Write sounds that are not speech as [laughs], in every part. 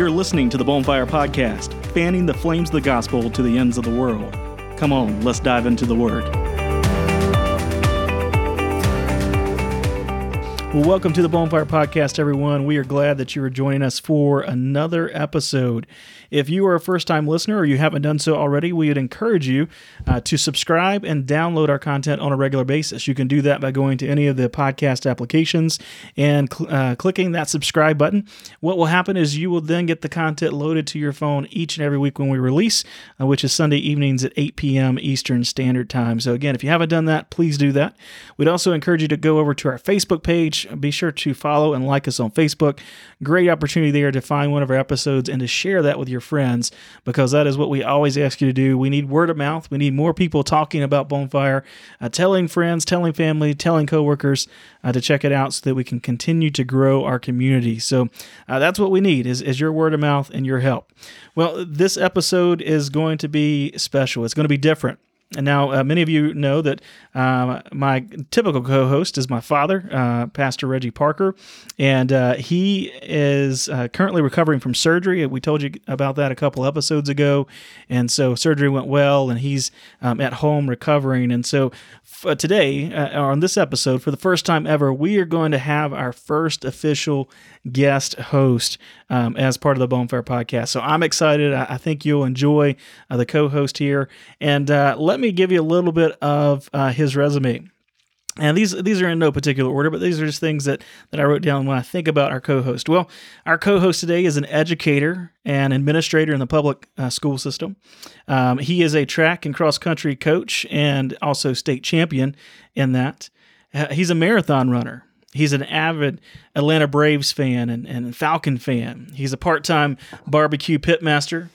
You're listening to the Bonfire Podcast, fanning the flames of the gospel to the ends of the world. Come on, let's dive into the Word. Well, welcome to the Bonfire Podcast, everyone. We are glad that you are joining us for another episode. If you are a first time listener or you haven't done so already, we would encourage you uh, to subscribe and download our content on a regular basis. You can do that by going to any of the podcast applications and cl- uh, clicking that subscribe button. What will happen is you will then get the content loaded to your phone each and every week when we release, uh, which is Sunday evenings at 8 p.m. Eastern Standard Time. So, again, if you haven't done that, please do that. We'd also encourage you to go over to our Facebook page. Be sure to follow and like us on Facebook. Great opportunity there to find one of our episodes and to share that with your friends because that is what we always ask you to do. We need word of mouth. We need more people talking about Bonfire, uh, telling friends, telling family, telling coworkers uh, to check it out so that we can continue to grow our community. So uh, that's what we need is, is your word of mouth and your help. Well, this episode is going to be special. It's going to be different. And now, uh, many of you know that uh, my typical co host is my father, uh, Pastor Reggie Parker, and uh, he is uh, currently recovering from surgery. We told you about that a couple episodes ago. And so, surgery went well, and he's um, at home recovering. And so, f- today, uh, on this episode, for the first time ever, we are going to have our first official guest host um, as part of the Bonfire podcast. So I'm excited. I, I think you'll enjoy the co host here. And uh, let me give you a little bit of uh, his resume. And these these are in no particular order, but these are just things that, that I wrote down when I think about our co-host. Well, our co-host today is an educator and administrator in the public uh, school system. Um, he is a track and cross country coach and also state champion in that. Uh, he's a marathon runner. He's an avid Atlanta Braves fan and, and Falcon fan. He's a part time barbecue pitmaster.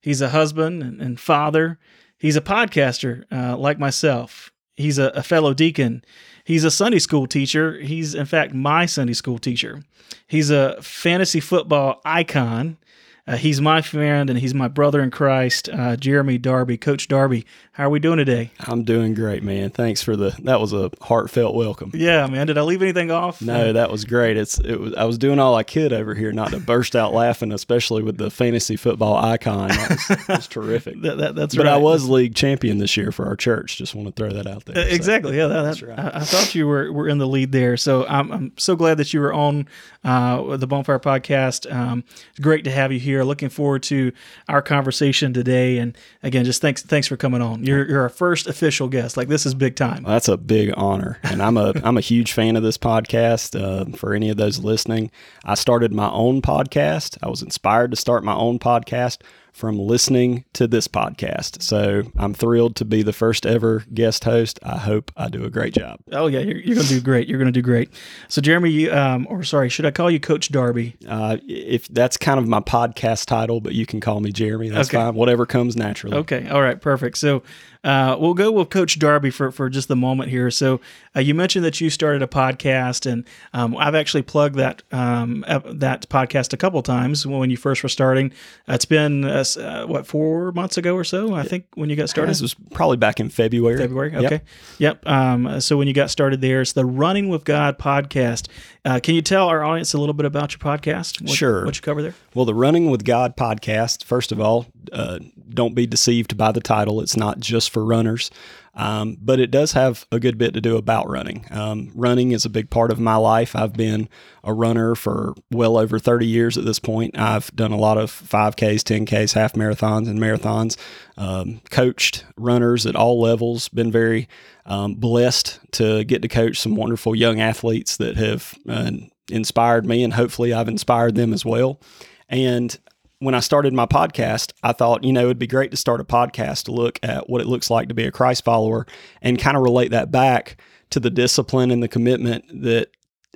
He's a husband and, and father. He's a podcaster uh, like myself. He's a, a fellow deacon. He's a Sunday school teacher. He's, in fact, my Sunday school teacher. He's a fantasy football icon. Uh, he's my friend and he's my brother in Christ, uh, Jeremy Darby. Coach Darby, how are we doing today? I'm doing great, man. Thanks for the that was a heartfelt welcome. Yeah, man. Did I leave anything off? No, that was great. It's it was I was doing all I could over here not to burst out [laughs] laughing, especially with the fantasy football icon. That was, [laughs] terrific. that, that, that's but right. I was league champion this year for our church. Just want to throw that out there. Uh, Exactly. Yeah, that, That's right. I, I thought you were, were in the lead there. So I'm, I'm so glad that you were on uh, the Bonfire podcast. Um, it's great to have you here. Are looking forward to our conversation today. And again, just thanks thanks for coming on. You're you're our first official guest. Like this is big time. Well, that's a big honor, and I'm a I'm a huge fan of this podcast. Uh, for any of those listening, I started my own podcast. I was inspired to start my own podcast from listening to this podcast. So I'm thrilled to be the first ever guest host. I hope I do a great job. Oh yeah, you're, you're gonna do great. You're gonna do great. So Jeremy, you, um, or sorry, should I call you Coach Darby? Uh, if that's kind of my podcast title, but you can call me Jeremy. That's Okay. fine. Whatever comes naturally. Okay. All right. Perfect. So uh, we'll go with Coach Darby for, for just the moment here. So uh, you mentioned that you started a podcast, and um, I've actually plugged that um, that podcast a couple times when you first were starting. it's been uh, uh, what four months ago or so, I think, when you got started. This was probably back in February. February. Yep. Okay. Yep. Um, so when you got started there, it's the Running with God podcast. Uh, can you tell our audience a little bit about your podcast? What, Sure. What you cover there? Well, the Running with God podcast, first of all, uh, don't be deceived by the title. It's not just for runners, um, but it does have a good bit to do about running. Um, running is a big part of my life. I've been a runner for well over 30 years at this point. I've done a lot of 5Ks, 10Ks, half marathons, and marathons, um, coached runners at all levels, been very um, blessed to get to coach some wonderful young athletes that have uh, inspired me, and hopefully I've inspired them as well. And when I started my podcast, I thought, you know, it'd be great to start a podcast to look at what it looks like to be a Christ follower and kind of relate that back to the discipline and the commitment that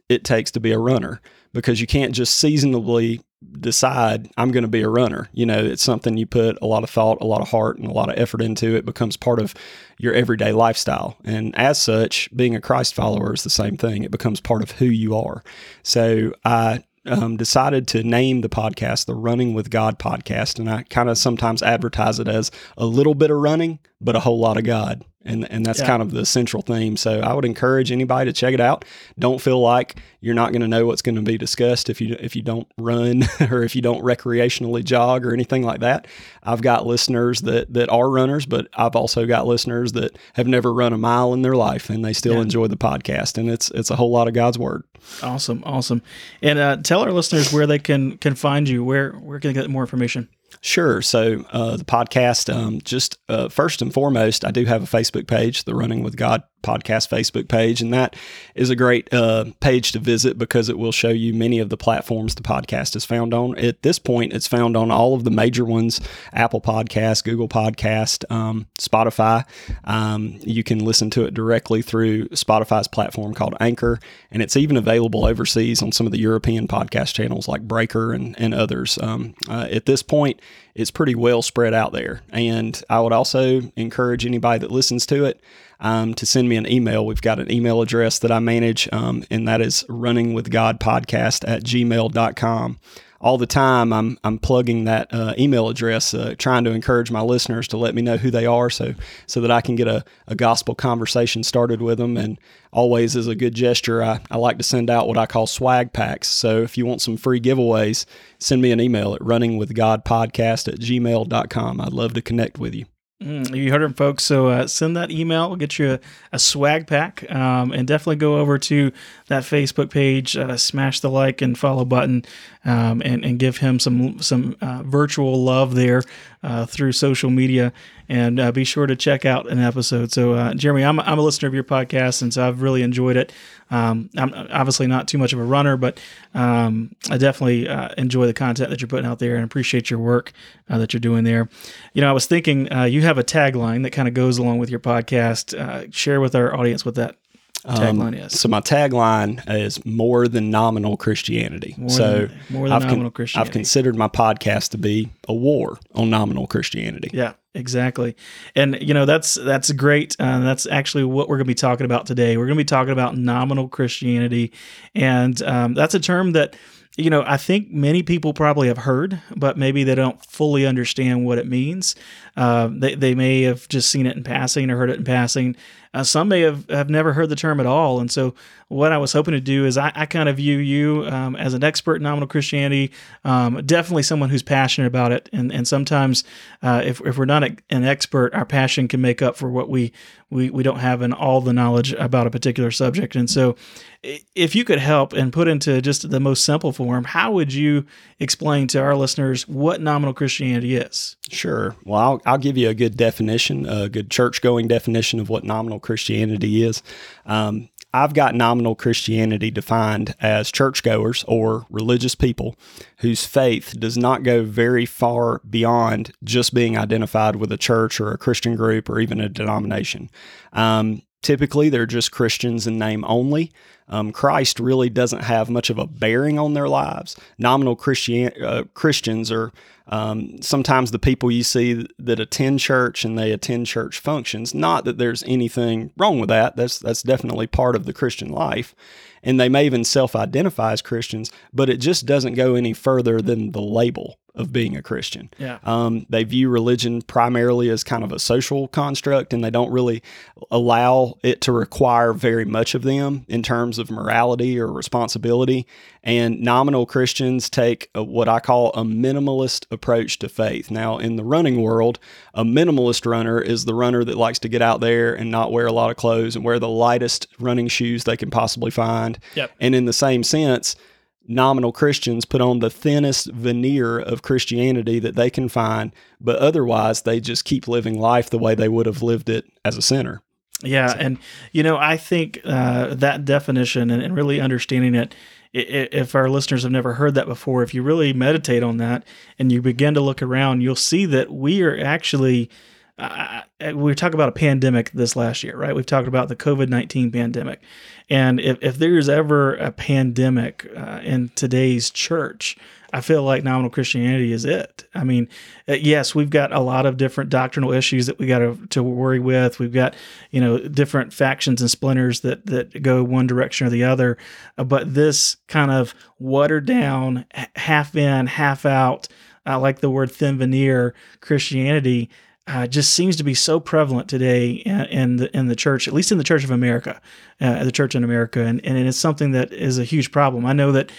it takes to be a runner because you can't just seasonably decide I'm going to be a runner. You know, it's something you put a lot of thought, a lot of heart, and a lot of effort into. It becomes part of your everyday lifestyle. And as such, being a Christ follower is the same thing. It becomes part of who you are. So I um, decided to name the podcast the Running with God podcast. And I kind of sometimes advertise it as a little bit of running, but a whole lot of God. And and that's Yeah. kind of the central theme. So I would encourage anybody to check it out. Don't feel like you're not going to know what's going to be discussed if you if you don't run [laughs] or if you don't recreationally jog or anything like that. I've got listeners that that are runners, but I've also got listeners that have never run a mile in their life and they still Yeah. enjoy the podcast. And it's it's a whole lot of God's word. Awesome, awesome. And uh, tell our listeners where they can can find you. Where where can they get more information? Sure. So uh, the podcast, um, just uh, first and foremost, I do have a Facebook page, the Running with God podcast Facebook page, and that is a great uh, page to visit because it will show you many of the platforms the podcast is found on. At this point, it's found on all of the major ones: Apple Podcast, Google Podcast, um, Spotify. Um, you can listen to it directly through Spotify's platform called Anchor, and it's even available overseas on some of the European podcast channels like Breaker and, and others. Um, uh, at this point, it's pretty well spread out there. And I would also encourage anybody that listens to it um, to send me an email. We've got an email address that I manage, um, and that is runningwithgodpodcast at gmail.com. All the time, I'm, I'm plugging that uh, email address, uh, trying to encourage my listeners to let me know who they are so, so that I can get a, a gospel conversation started with them. And always, as a good gesture, I, I like to send out what I call swag packs. So if you want some free giveaways, send me an email at runningwithgodpodcast at gmail.com. I'd love to connect with you. Mm, you heard it, folks. So uh, send that email. We'll get you a, a swag pack, um, and definitely go over to that Facebook page, uh, smash the like and follow button, um, and and give him some some uh, virtual love there uh, through social media. And uh, be sure to check out an episode. So, uh, Jeremy, I'm, I'm a listener of your podcast, and so I've really enjoyed it. Um, I'm obviously not too much of a runner, but um, I definitely uh, enjoy the content that you're putting out there and appreciate your work uh, that you're doing there. You know, I was thinking uh, you have a tagline that kind of goes along with your podcast. Uh, share with our audience what that tagline is. So my tagline is more than nominal Christianity. More so than- more than I've nominal I've considered my podcast to be a war on nominal Christianity. Yeah, exactly. And you know that's that's great. Uh, that's actually what we're going to be talking about today. We're going to be talking about nominal Christianity, and um, that's a term that you know I think many people probably have heard, but maybe they don't fully understand what it means. Uh, they they may have just seen it in passing or heard it in passing. Uh, some may have, have never heard the term at all. And so, what I was hoping to do is I, I kind of view you um, as an expert in nominal Christianity, um, definitely someone who's passionate about it. And and sometimes, uh, if, if we're not a, an expert, our passion can make up for what we, we, we don't have in all the knowledge about a particular subject. And so, if you could help and put into just the most simple form, how would you explain to our listeners what nominal Christianity is? Sure. Well, I'll, I'll give you a good definition, a good church going definition of what nominal Christianity is. Um, I've got nominal Christianity defined as churchgoers or religious people whose faith does not go very far beyond just being identified with a church or a Christian group or even a denomination. Um, typically, they're just Christians in name only. Um, Christ really doesn't have much of a bearing on their lives. Nominal Christian uh, Christians are um, sometimes the people you see that attend church and they attend church functions. Not that there's anything wrong with that. That's that's definitely part of the Christian life, and they may even self-identify as Christians. But it just doesn't go any further than the label of being a Christian. Yeah. Um, they view religion primarily as kind of a social construct, and they don't really allow it to require very much of them in terms of morality or responsibility. And nominal Christians take a, what I call a minimalist approach to faith. Now, in the running world, a minimalist runner is the runner that likes to get out there and not wear a lot of clothes and wear the lightest running shoes they can possibly find. Yep. And in the same sense, nominal Christians put on the thinnest veneer of Christianity that they can find, but otherwise they just keep living life the way they would have lived it as a sinner. Yeah, and you know, I think uh, that definition and, and really understanding it. If our listeners have never heard that before, if you really meditate on that and you begin to look around, you'll see that we are actually. Uh, we talk about a pandemic this last year, right? We've talked about the COVID 19 pandemic. And if, if there's ever a pandemic uh, in today's church, I feel like nominal Christianity is it. I mean, uh, yes, we've got a lot of different doctrinal issues that we got to, to worry with. We've got, you know, different factions and splinters that, that go one direction or the other. Uh, but this kind of watered down, half in, half out, I like the word thin veneer Christianity. Uh, just seems to be so prevalent today in, in the in the church, at least in the Church of America, uh, the church in America, and and it's something that is a huge problem. I know that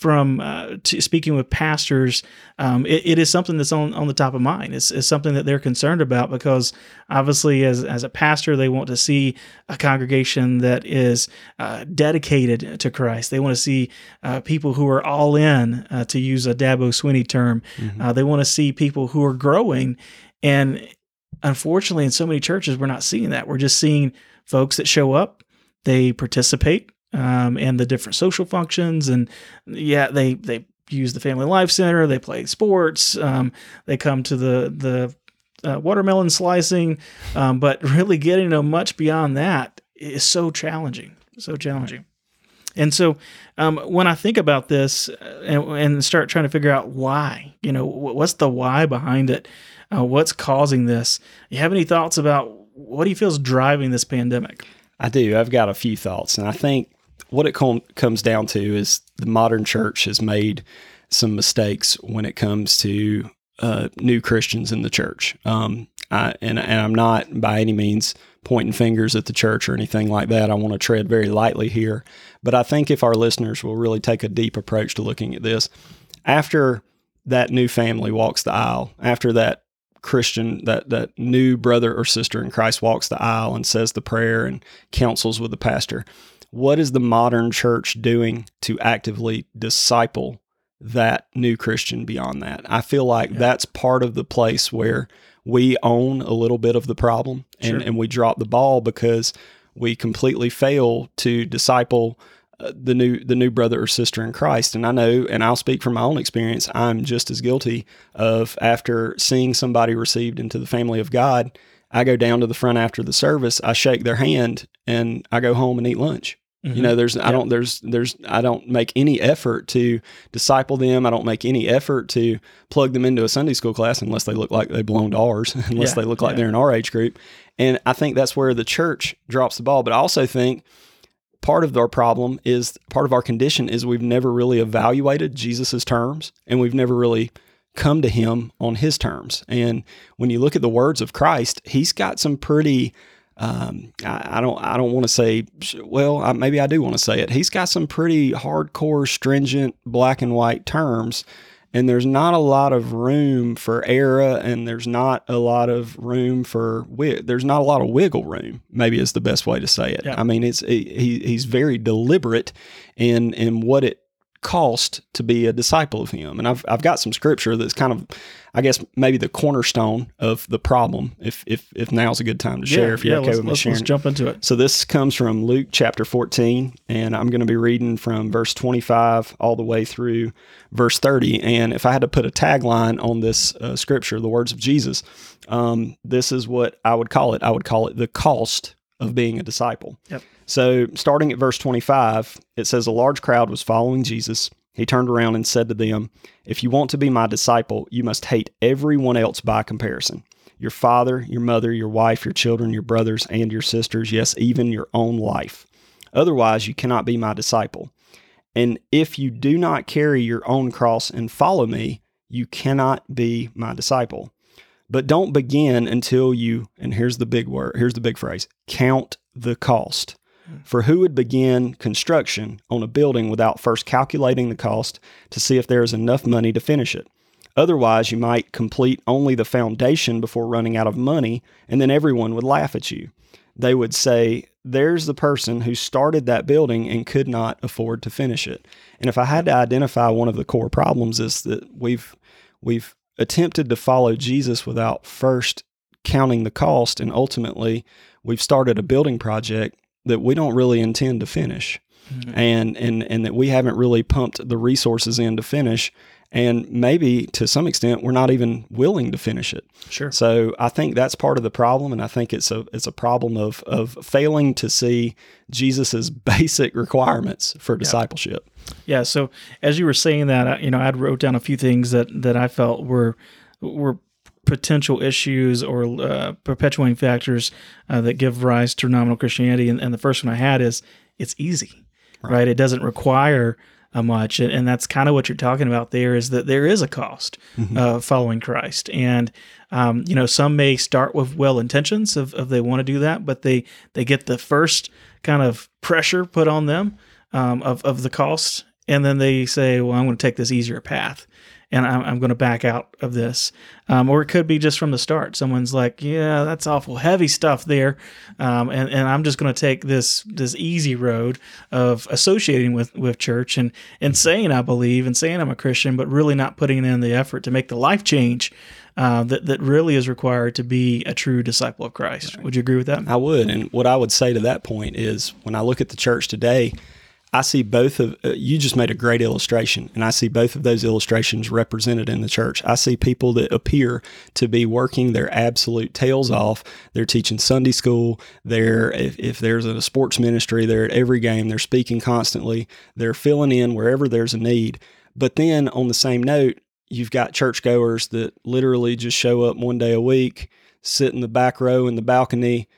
from uh, speaking with pastors, um, it, it is something that's on, on the top of mind. It's, it's, something that they're concerned about because obviously, as, as a pastor, they want to see a congregation that is uh, dedicated to Christ. They want to see uh, people who are all in, uh, to use a Dabo Swinney term. Mm-hmm. Uh, they want to see people who are growing. And unfortunately, in so many churches, we're not seeing that. We're just seeing folks that show up, they participate, um, the different social functions. And yeah, they they use the family life center. They play sports. Um, they come to the the uh, watermelon slicing, um, but [laughs] really getting to much beyond that is so challenging. So challenging. And so, um, when I think about this uh, and, and, start trying to figure out why, you know, what's the why behind it? Uh, what's causing this? You have any thoughts about what do you feel is driving this pandemic? I do. I've got a few thoughts, and I think what it com- comes down to is the modern church has made some mistakes when it comes to uh, new Christians in the church. Um, I, and, and I'm not by any means pointing fingers at the church or anything like that. I want to tread very lightly here. But I think if our listeners will really take a deep approach to looking at this, after that new family walks the aisle, after that Christian, that, that new brother or sister in Christ walks the aisle and says the prayer and counsels with the pastor, what is the modern church doing to actively disciple that new Christian beyond that? I feel like yeah. that's part of the place where we own a little bit of the problem and, sure. and we drop the ball because we completely fail to disciple the new the new brother or sister in Christ. And I know, and I'll speak from my own experience, I'm just as guilty of after seeing somebody received into the family of God, I go down to the front after the service, I shake their hand, and I go home and eat lunch. Mm-hmm. You know, there's I don't there's there's I don't make any effort to disciple them. I don't make any effort to plug them into a Sunday school class unless they look like they belong to ours, [laughs] unless yeah. they look like yeah. they're in our age group. And I think that's where the church drops the ball. But I also think part of our problem is part of our condition is we've never really evaluated Jesus's terms and we've never really come to him on his terms. And when you look at the words of Christ, he's got some pretty um, I, I, don't I don't want to say well I, maybe I do want to say it. He's got some pretty hardcore, stringent black and white terms, and there's not a lot of room for error, and there's not a lot of room for there's not a lot of wiggle room. Maybe is the best way to say it. Yeah. I mean, it's he, he's very deliberate in in what it cost to be a disciple of him. And I've, I've got some scripture that's kind of, I guess, maybe the cornerstone of the problem. If if, if now's a good time to share, yeah, if you're yeah, okay with me sharing. Let's jump into it. So this comes from Luke chapter 14, and I'm going to be reading from verse 25 all the way through verse 30. And if I had to put a tagline on this uh, scripture, the words of Jesus, um, this is what I would call it. I would call it the cost of being a disciple. Yep. So, starting at verse 25, it says, A large crowd was following Jesus. He turned around and said to them, If you want to be my disciple, you must hate everyone else by comparison your father, your mother, your wife, your children, your brothers, and your sisters, yes, even your own life. Otherwise, you cannot be my disciple. And if you do not carry your own cross and follow me, you cannot be my disciple. But don't begin until you, and here's the big word, here's the big phrase count the cost. Hmm. For who would begin construction on a building without first calculating the cost to see if there is enough money to finish it? Otherwise, you might complete only the foundation before running out of money, and then everyone would laugh at you. They would say, There's the person who started that building and could not afford to finish it. And if I had to identify one of the core problems, is that we've we've attempted to follow Jesus without first counting the cost, and ultimately we've started a building project that we don't really intend to finish. Mm-hmm. And, and and that we haven't really pumped the resources in to finish and maybe to some extent we're not even willing to finish it. Sure. So I think that's part of the problem, and I think it's a it's a problem of of failing to see Jesus's [laughs] basic requirements for discipleship. Yeah. So as you were saying that, you know, I wrote down a few things that that I felt were were potential issues or uh, perpetuating factors uh, that give rise to nominal Christianity. And, and, the first one I had is it's easy, right? right? It doesn't require uh, much, and, and that's kind of what you're talking about. There is that there is a cost Mm-hmm. of following Christ, and um, you know some may start with well intentions of, of they want to do that, but they they get the first kind of pressure put on them um, of of the cost, and then they say, well, I'm going to take this easier path. And I'm, I'm going to back out of this, um, or it could be just from the start. Someone's like, "Yeah, that's awful heavy stuff there," um, and and I'm just going to take this this easy road of associating with with church and and saying I believe and saying I'm a Christian, but really not putting in the effort to make the life change uh, that that really is required to be a true disciple of Christ. Would you agree with that? I would. And what I would say to that point is when I look at the church today, I see both of uh, you just made a great illustration, and I see both of those illustrations represented in the church. I see people that appear to be working their absolute tails off. They're teaching Sunday school. They're if, if there's a sports ministry, they're at every game. They're speaking constantly. They're filling in wherever there's a need. But then on the same note, you've got churchgoers that literally just show up one day a week, sit in the back row in the balcony,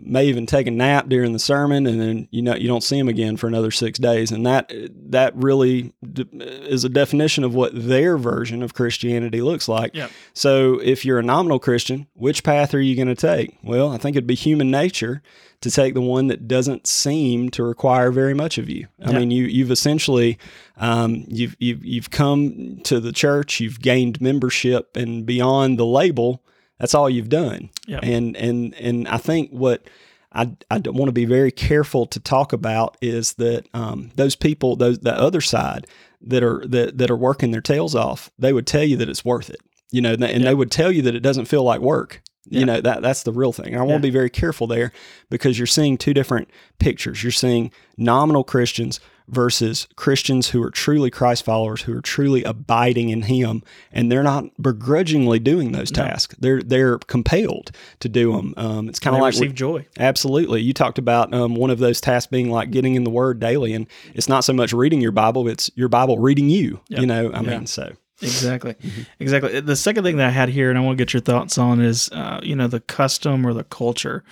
may even take a nap during the sermon, and then you know you don't see them again for another six days. And that that really is a definition of what their version of Christianity looks like. Yep. So if you're a nominal Christian, which path are you going to take? Well, I think it'd be human nature to take the one that doesn't seem to require very much of you. I Yeah. mean, you you've essentially um, you've you've you've come to the church, you've gained membership, and beyond the label, that's all you've done. Yep. And and and I think what I, I want to be very careful to talk about is that um, those people, those the other side that are that that are working their tails off, they would tell you that it's worth it. You know, and Yeah. they would tell you that it doesn't feel like work. Yeah. You know that that's the real thing. I Yeah. want to be very careful there because you're seeing two different pictures. You're seeing nominal Christians versus Christians who are truly Christ followers, who are truly abiding in Him, and they're not begrudgingly doing those No. tasks. They're they're compelled to do them. Um, it's kind of like receive joy. Absolutely. You talked about um, one of those tasks being like getting in the Word daily, and it's not so much reading your Bible; it's your Bible reading you. Yep. You know, I Yeah. mean, so Exactly. Mm-hmm. Exactly. The second thing that I had here, and I want to get your thoughts on, is uh, you know the custom or the culture.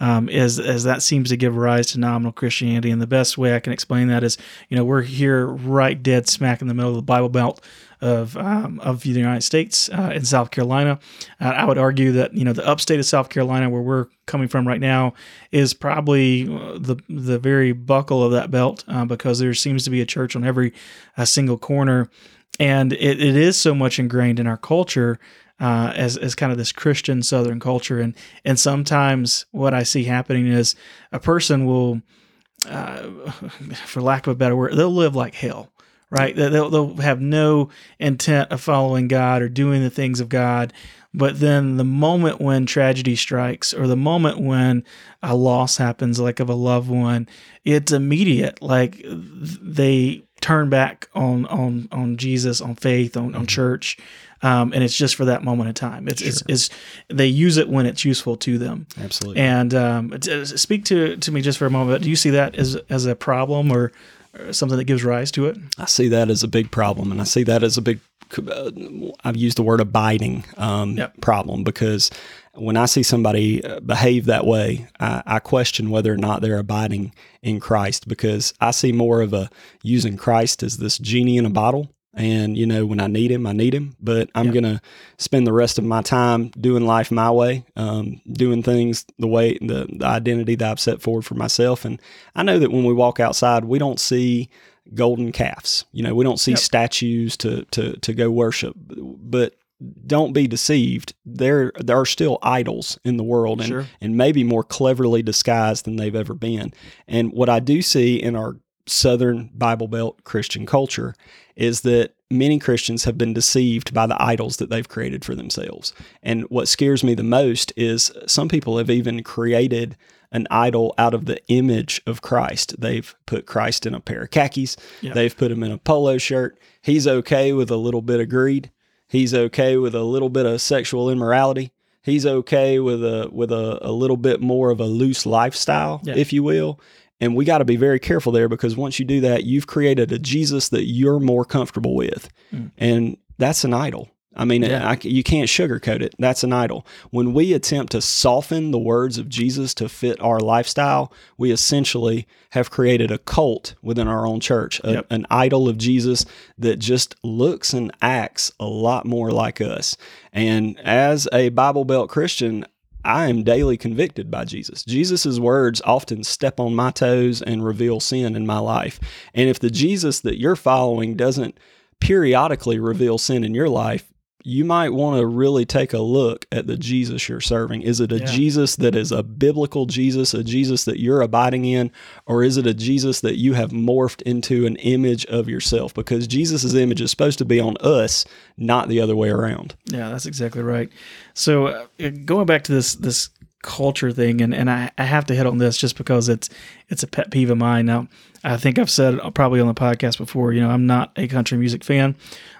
Um, is as that seems to give rise to nominal Christianity, and the best way I can explain that is, you know, we're here right dead smack in the middle of the Bible Belt of um, of the United States uh, in South Carolina. Uh, I would argue that you know the upstate of South Carolina, where we're coming from right now, is probably uh, the the very buckle of that belt uh, because there seems to be a church on every uh, single corner and it, it is so much ingrained in our culture uh, as as kind of this Christian Southern culture, and and sometimes what I see happening is a person will, uh, [laughs] for lack of a better word, they'll live like hell, right? They- They'll they'll have no intent of following God or doing the things of God, but then the moment when tragedy strikes, or the moment when a loss happens, like of a loved one, it's immediate. Like they turn back on on on Jesus, on faith, on, on church, um, and it's just for that moment in time. It's, it's, it's they use it when it's useful to them. absolutely. And um, speak to to me just for a moment. Do you see that as as a problem or, or something that gives rise to it? I see that as a big problem, and I see that as a big. Uh, I've used the word abiding um, Yep. problem because when I see somebody uh, behave that way, I, I question whether or not they're abiding in Christ because I see more of a using Christ as this genie in a bottle. And you know, when I need him, I need him. But I'm Yeah. gonna spend the rest of my time doing life my way, um, doing things the way the, the identity that I've set forward for myself. And I know that when we walk outside, we don't see golden calves. You know, we don't see Yep. statues to to to go worship. But don't be deceived. There there are still idols in the world and Sure. and maybe more cleverly disguised than they've ever been. And what I do see in our Southern Bible Belt Christian culture is that many Christians have been deceived by the idols that they've created for themselves. And what scares me the most is some people have even created an idol out of the image of Christ. They've put Christ in a pair of khakis, Yeah. they've put him in a polo shirt. He's okay with a little bit of greed. He's okay with a little bit of sexual immorality. He's okay with a with a, a little bit more of a loose lifestyle, if you will. And we got to be very careful there because once you do that, you've created a Jesus that you're more comfortable with. Mm. And that's an idol. I mean, yeah. I, you can't sugarcoat it. That's an idol. When we attempt to soften the words of Jesus to fit our lifestyle, we essentially have created a cult within our own church, a, yep. an idol of Jesus that just looks and acts a lot more like us. And as a Bible Belt Christian, I am daily convicted by Jesus. Jesus' words often step on my toes and reveal sin in my life. And if the Jesus that you're following doesn't periodically reveal sin in your life, you might want to really take a look at the Jesus you're serving. Is it a yeah. Jesus that is a biblical Jesus, a Jesus that you're abiding in, or is it a Jesus that you have morphed into an image of yourself? Because Jesus' image is supposed to be on us, not the other way around. Yeah, that's exactly right. So uh, going back to this this culture thing, and, and I, I have to hit on this just because it's it's a pet peeve of mine. Now, I think I've said probably on the podcast before, you know, I'm not a country music fan,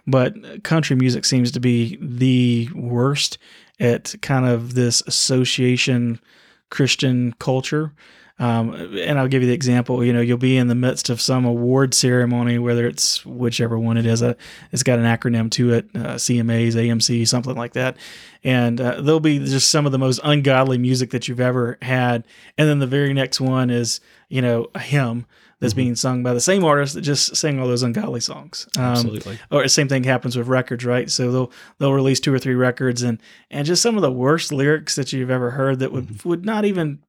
but country music seems to be the worst at kind of this association Christian culture. Um, and I'll give you the example. You know, you'll be in the midst of some award ceremony, whether it's whichever one it is. Uh, it's got an acronym to it, uh, CMAs, AMC, something like that. And uh, there'll be just some of the most ungodly music that you've ever had. And then the very next one is, you know, a hymn that's mm-hmm. being sung by the same artist that just sang all those ungodly songs. Um, Absolutely. Or the same thing happens with records, right? So they'll they'll release two or three records and and just some of the worst lyrics that you've ever heard that would mm-hmm. would not even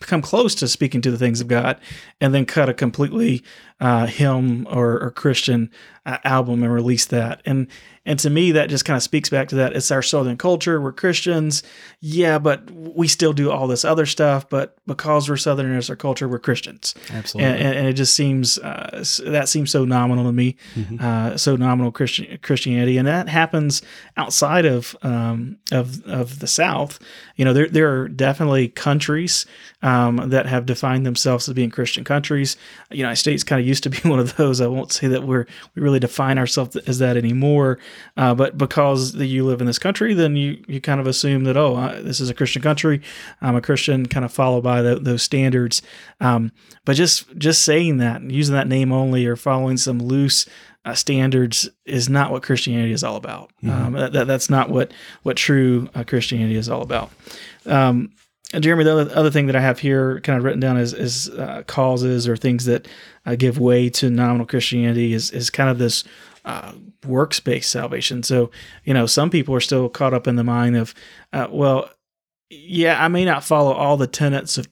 come close to speaking to the things of God, and then cut a completely uh, hymn or, or Christian uh, album and release that. And and to me, that just kind of speaks back to that. It's our Southern culture. We're Christians, yeah, but we still do all this other stuff. But because we're Southerners, our culture, we're Christians. Absolutely. And, and it just seems uh, that seems so nominal to me, mm-hmm. uh, so nominal Christian Christianity, and that happens outside of um, of of the South. You know, there there are definitely countries um, that have defined themselves as being Christian countries. United States kind of used to be [laughs] one of those. I won't say that we're we really define ourselves as that anymore, uh, but because the, you live in this country, then you you kind of assume that oh, uh, this is a Christian country. I'm a Christian, kind of follow by the, those standards. Um, but just just saying that, using that name only, or following some loose uh, standards is not what Christianity is all about. Mm-hmm. Um, that, that, that's not what what true uh, Christianity is all about. Um, Jeremy, the other, other thing that I have here kind of written down is, is uh, causes or things that uh, give way to nominal Christianity is, is kind of this uh, works-based salvation. So, you know, some people are still caught up in the mind of, uh, well, yeah, I may not follow all the tenets of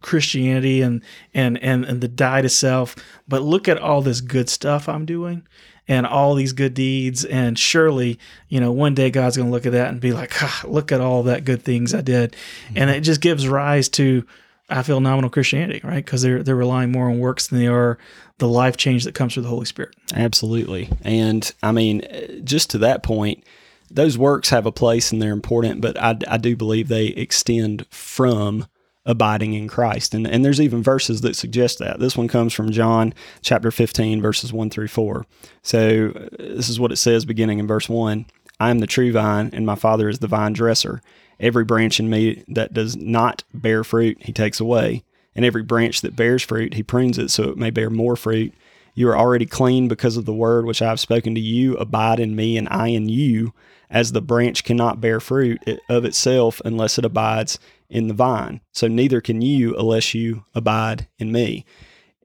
Christianity and, and, and, and the die to self, but look at all this good stuff I'm doing and all these good deeds. And surely, you know, one day God's going to look at that and be like, ah, look at all that good things I did. Mm-hmm. And it just gives rise to, I feel nominal Christianity, right? Because they're they're relying more on works than they are the life change that comes through the Holy Spirit. Absolutely, and I mean, just to that point, those works have a place and they're important, but I, I do believe they extend from abiding in Christ. And, and there's even verses that suggest that. This one comes from John chapter 15, verses 1 through 4. So uh, this is what it says beginning in verse 1 I am the true vine, and my Father is the vine dresser. Every branch in me that does not bear fruit, he takes away. And every branch that bears fruit, he prunes it so it may bear more fruit. You are already clean because of the word which I have spoken to you. Abide in me, and I in you, as the branch cannot bear fruit of itself unless it abides in the vine. So neither can you unless you abide in me.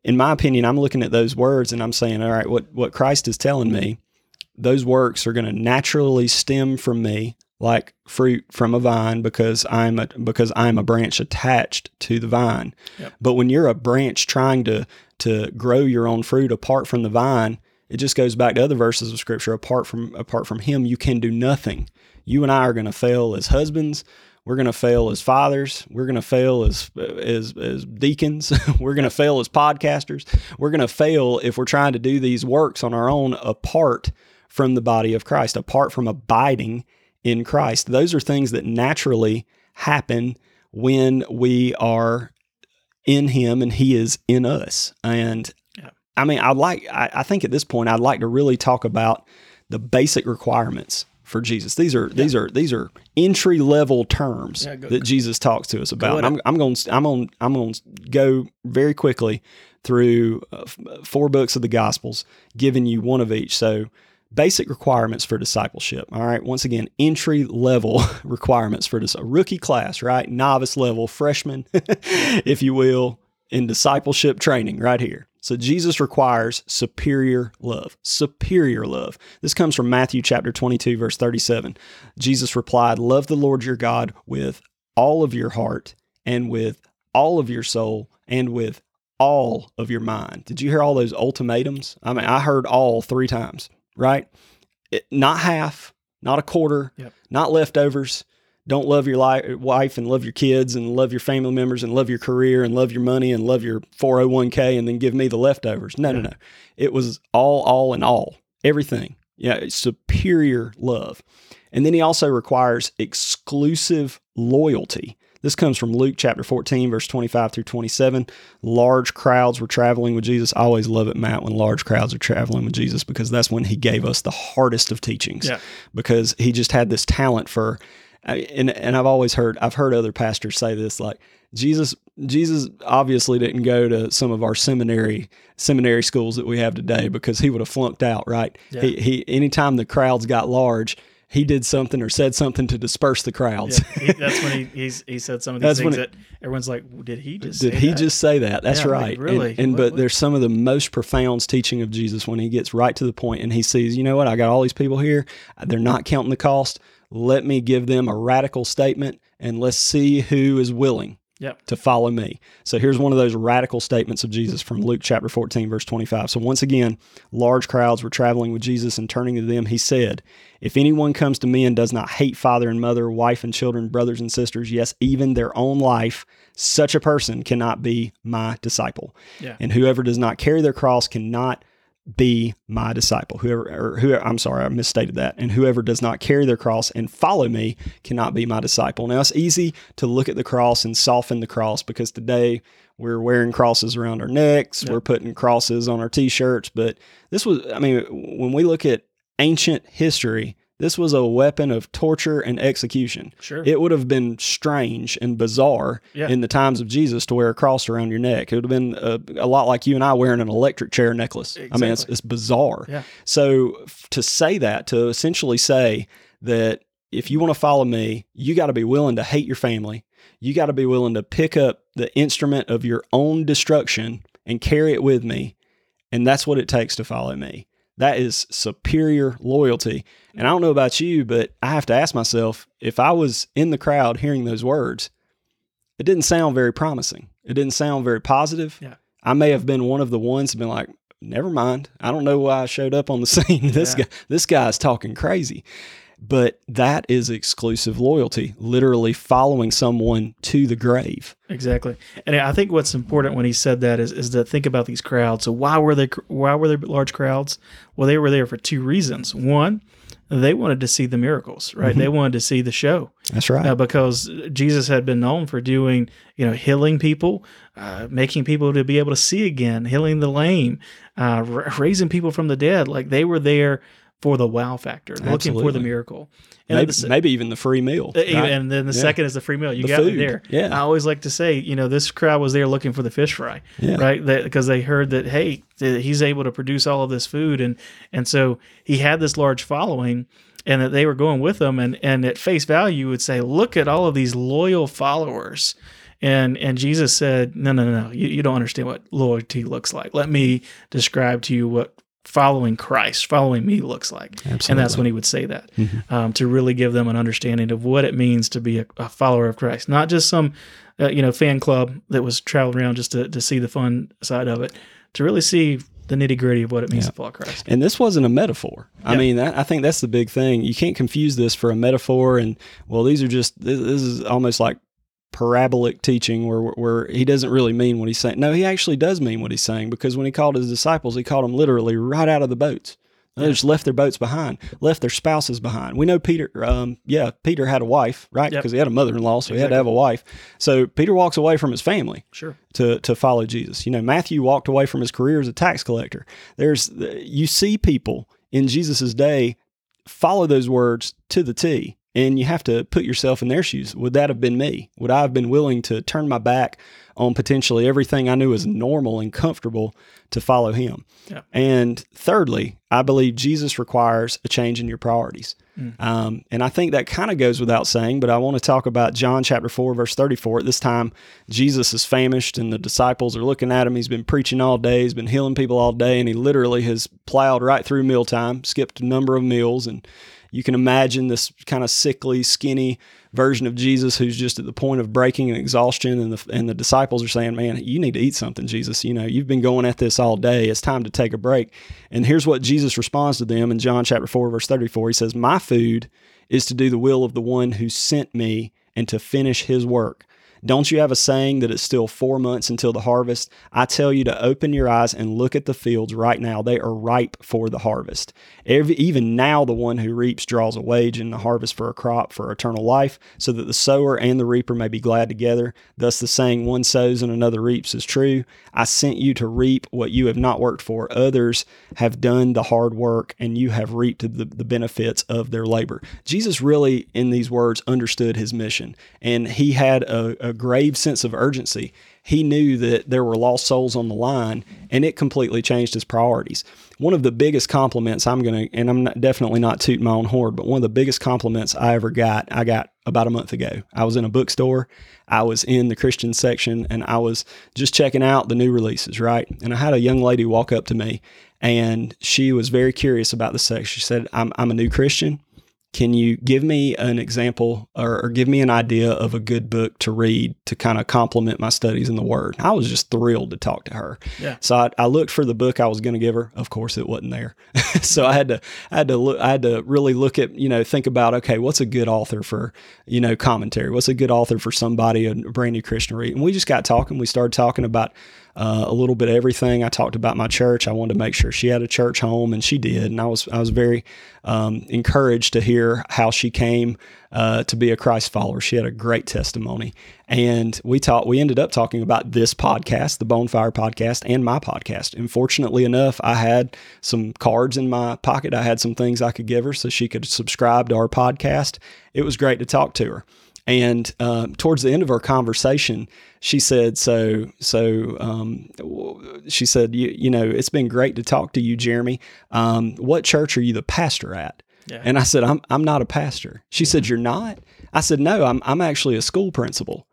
In my opinion, I'm looking at those words and I'm saying, all right, what, what Christ is telling me, those works are going to naturally stem from me like fruit from a vine because I'm a because I'm a branch attached to the vine. Yep. But when you're a branch trying to to grow your own fruit apart from the vine, it just goes back to other verses of scripture apart from apart from him you can do nothing. You and I are going to fail as husbands. We're going to fail as fathers. We're going to fail as as as deacons. [laughs] we're going to fail as podcasters. We're going to fail if we're trying to do these works on our own apart from the body of Christ, apart from abiding in Christ. Those are things that naturally happen when we are in Him and He is in us. And yeah. I mean, I like. I, I think at this point, I'd like to really talk about the basic requirements for Jesus. These are yeah. these are these are entry level terms yeah, go, that Jesus talks to us about. I'm, I'm going I'm on I'm going to go very quickly through uh, four books of the Gospels, giving you one of each. So basic requirements for discipleship. All right. Once again, entry level [laughs] requirements for this a rookie class, right? Novice level, freshman, [laughs] if you will, in discipleship training right here. So Jesus requires superior love. Superior love. This comes from Matthew chapter 22 verse 37. Jesus replied, "Love the Lord your God with all of your heart and with all of your soul and with all of your mind." Did you hear all those ultimatums? I mean, I heard all 3 times, right? It, not half, not a quarter, Yep. not leftovers. Don't love your li- wife and love your kids and love your family members and love your career and love your money and love your 401k and then give me the leftovers. No, no, no. It was all, all, and all. Everything. Yeah, superior love. And then he also requires exclusive loyalty. This comes from Luke chapter 14, verse 25 through 27. Large crowds were traveling with Jesus. I always love it, Matt, when large crowds are traveling with Jesus because that's when he gave us the hardest of teachings. Yeah. Because he just had this talent for, and, and I've always heard, I've heard other pastors say this like, Jesus, Jesus obviously didn't go to some of our seminary seminary schools that we have today because he would have flunked out, right? Yeah. He, he anytime the crowds got large, he did something or said something to disperse the crowds. Yeah, he, that's when he [laughs] he's, he said some of these things that everyone's like, did he just? Did say he that? just say that? That's Yeah, like, right. And- really? And, What- but what- there's some of the most profound teaching of Jesus when he gets right to the point and he sees, you know what? I got all these people here. They're not counting the cost. Let me give them a radical statement and let's see who is willing Yep. to follow me. So here's one of those radical statements of Jesus from Luke chapter 14, verse 25. So once again, large crowds were traveling with Jesus and turning to them, he said, If anyone comes to me and does not hate father and mother, wife and children, brothers and sisters, yes, even their own life, such a person cannot be my disciple. Yeah. And whoever does not carry their cross cannot be my disciple. Whoever, or whoever, I'm sorry, I misstated that. And whoever does not carry their cross and follow me cannot be my disciple. Now, it's easy to look at the cross and soften the cross because today we're wearing crosses around our necks, we're putting crosses on our t shirts. But this was, I mean, when we look at ancient history, this was a weapon of torture and execution. Sure. It would have been strange and bizarre Yeah. in the times of Jesus to wear a cross around your neck. It would have been a, a lot like you and I wearing an electric chair necklace. I mean, it's, it's bizarre. Yeah. So f- to say that, to essentially say that if you want to follow me, you got to be willing to hate your family. You got to be willing to pick up the instrument of your own destruction and carry it with me. And that's what it takes to follow me. That is superior loyalty. And I don't know about you, but I have to ask myself if I was in the crowd hearing those words, it didn't sound very promising. It didn't sound very positive. Yeah. I may have been one of the ones been like, never mind. I don't know why I showed up on the [laughs] scene. this Yeah. guy, this guy's talking crazy. But that is exclusive loyalty, literally following someone to the grave. Exactly, and I think what's important when he said that is, is to think about these crowds. So why were they why were there large crowds? Well, they were there for two reasons. One, they wanted to see the miracles, right? They wanted to see the show That's right. uh, because Jesus had been known for doing, you know, healing people, uh, making people to be able to see again, healing the lame, uh, ra- raising people from the dead. Like they were there for the wow factor, looking for the miracle. And maybe, the maybe even the free meal. uh, right? And then the Yeah. second is the free meal. You The got me there. Yeah. I always like to say, you know, this crowd was there looking for the fish fry, Yeah. right? Because they heard that, hey, he's able to produce all of this food, and and so he had this large following, and that they were going with him, and and at face value, you would say, look at all of these loyal followers. And and Jesus said, no, no, no, no, you, you don't understand what loyalty looks like. Let me describe to you what following Christ, following me looks like. And that's when he would say that um, to really give them an understanding of what it means to be a, a follower of Christ, not just some, uh, you know, fan club that was traveling around just to, to see the fun side of it, to really see the nitty gritty of what it means to follow Christ. And this wasn't a metaphor. I Yeah. mean, that, I think that's the big thing. You can't confuse this for a metaphor. And well, these are just this, this is almost like parabolic teaching, where where he doesn't really mean what he's saying. No, he actually does mean what he's saying because when he called his disciples, he called them literally right out of the boats. They just left their boats behind, left their spouses behind. We know Peter. Um, yeah, Peter had a wife, right? Yep. Because he had a mother-in-law, so he had to have a wife. So Peter walks away from his family Sure. to to follow Jesus. You know, Matthew walked away from his career as a tax collector. There's you see people in Jesus's day follow those words to the T. And you have to put yourself in their shoes. Would that have been me? Would I have been willing to turn my back on potentially everything I knew as normal and comfortable to follow him. Yeah. And thirdly, I believe Jesus requires a change in your priorities. Um, and I think that kind of goes without saying, but I want to talk about John chapter 4, verse 34. At this time, Jesus is famished and the disciples are looking at him. He's been preaching all day, he's been healing people all day, and he literally has plowed right through mealtime, skipped a number of meals. And you can imagine this kind of sickly, skinny version of Jesus who's just at the point of breaking and exhaustion. And the, and the disciples are saying, Man, you need to eat something, Jesus. You know, you've been going at this all day. It's time to take a break. And here's what Jesus responds to them in John chapter 4, verse 34. He says, My food is to do the will of the one who sent me and to finish his work. Don't you have a saying that it's still four months until the harvest? I tell you to open your eyes and look at the fields right now. They are ripe for the harvest. Every, even now, the one who reaps draws a wage in the harvest for a crop for eternal life, so that the sower and the reaper may be glad together. Thus, the saying, one sows and another reaps, is true. I sent you to reap what you have not worked for. Others have done the hard work, and you have reaped the, the benefits of their labor. Jesus really, in these words, understood his mission, and he had a, a grave sense of urgency. He knew that there were lost souls on the line, and it completely changed his priorities. One of the biggest compliments I'm going to, and I'm not, definitely not tooting my own horn, but one of the biggest compliments I ever got, I got about a month ago. I was in a bookstore, I was in the Christian section, and I was just checking out the new releases, right? And I had a young lady walk up to me, and she was very curious about the section. She said, I'm, I'm a new Christian. Can you give me an example or, or, give me an idea of a good book to read to kind of complement my studies in the Word? I was just thrilled to talk to her. Yeah. So I, I looked for the book I was going to give her. Of course, it wasn't there. [laughs] so I had to I had to look I had to really look at you know think about okay what's a good author for you know commentary? What's a good author for somebody a brand new Christian read? And we just got talking. We started talking about uh, a little bit of everything. I talked about my church. I wanted to make sure she had a church home, and she did. And I was I was very um, encouraged to hear how she came uh, to be a Christ follower. She had a great testimony, and we talked. We ended up talking about this podcast, the Bonefire podcast, and my podcast. And fortunately enough, I had some cards in my pocket. I had some things I could give her so she could subscribe to our podcast. It was great to talk to her. And uh, towards the end of our conversation, she said, "So, so um, she said, you, you know, it's been great to talk to you, Jeremy. Um, what church are you the pastor at?" Yeah. And I said, "I'm I'm not a pastor." She said, "You're not?" I said, "No, I'm I'm actually a school principal."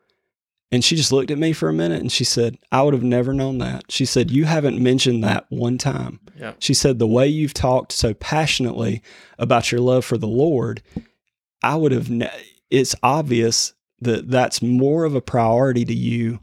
And she just looked at me for a minute and she said, "I would have never known that." She said, "You haven't mentioned that one time." Yeah. She said, "The way you've talked so passionately about your love for the Lord, I would have." Ne- it's obvious that that's more of a priority to you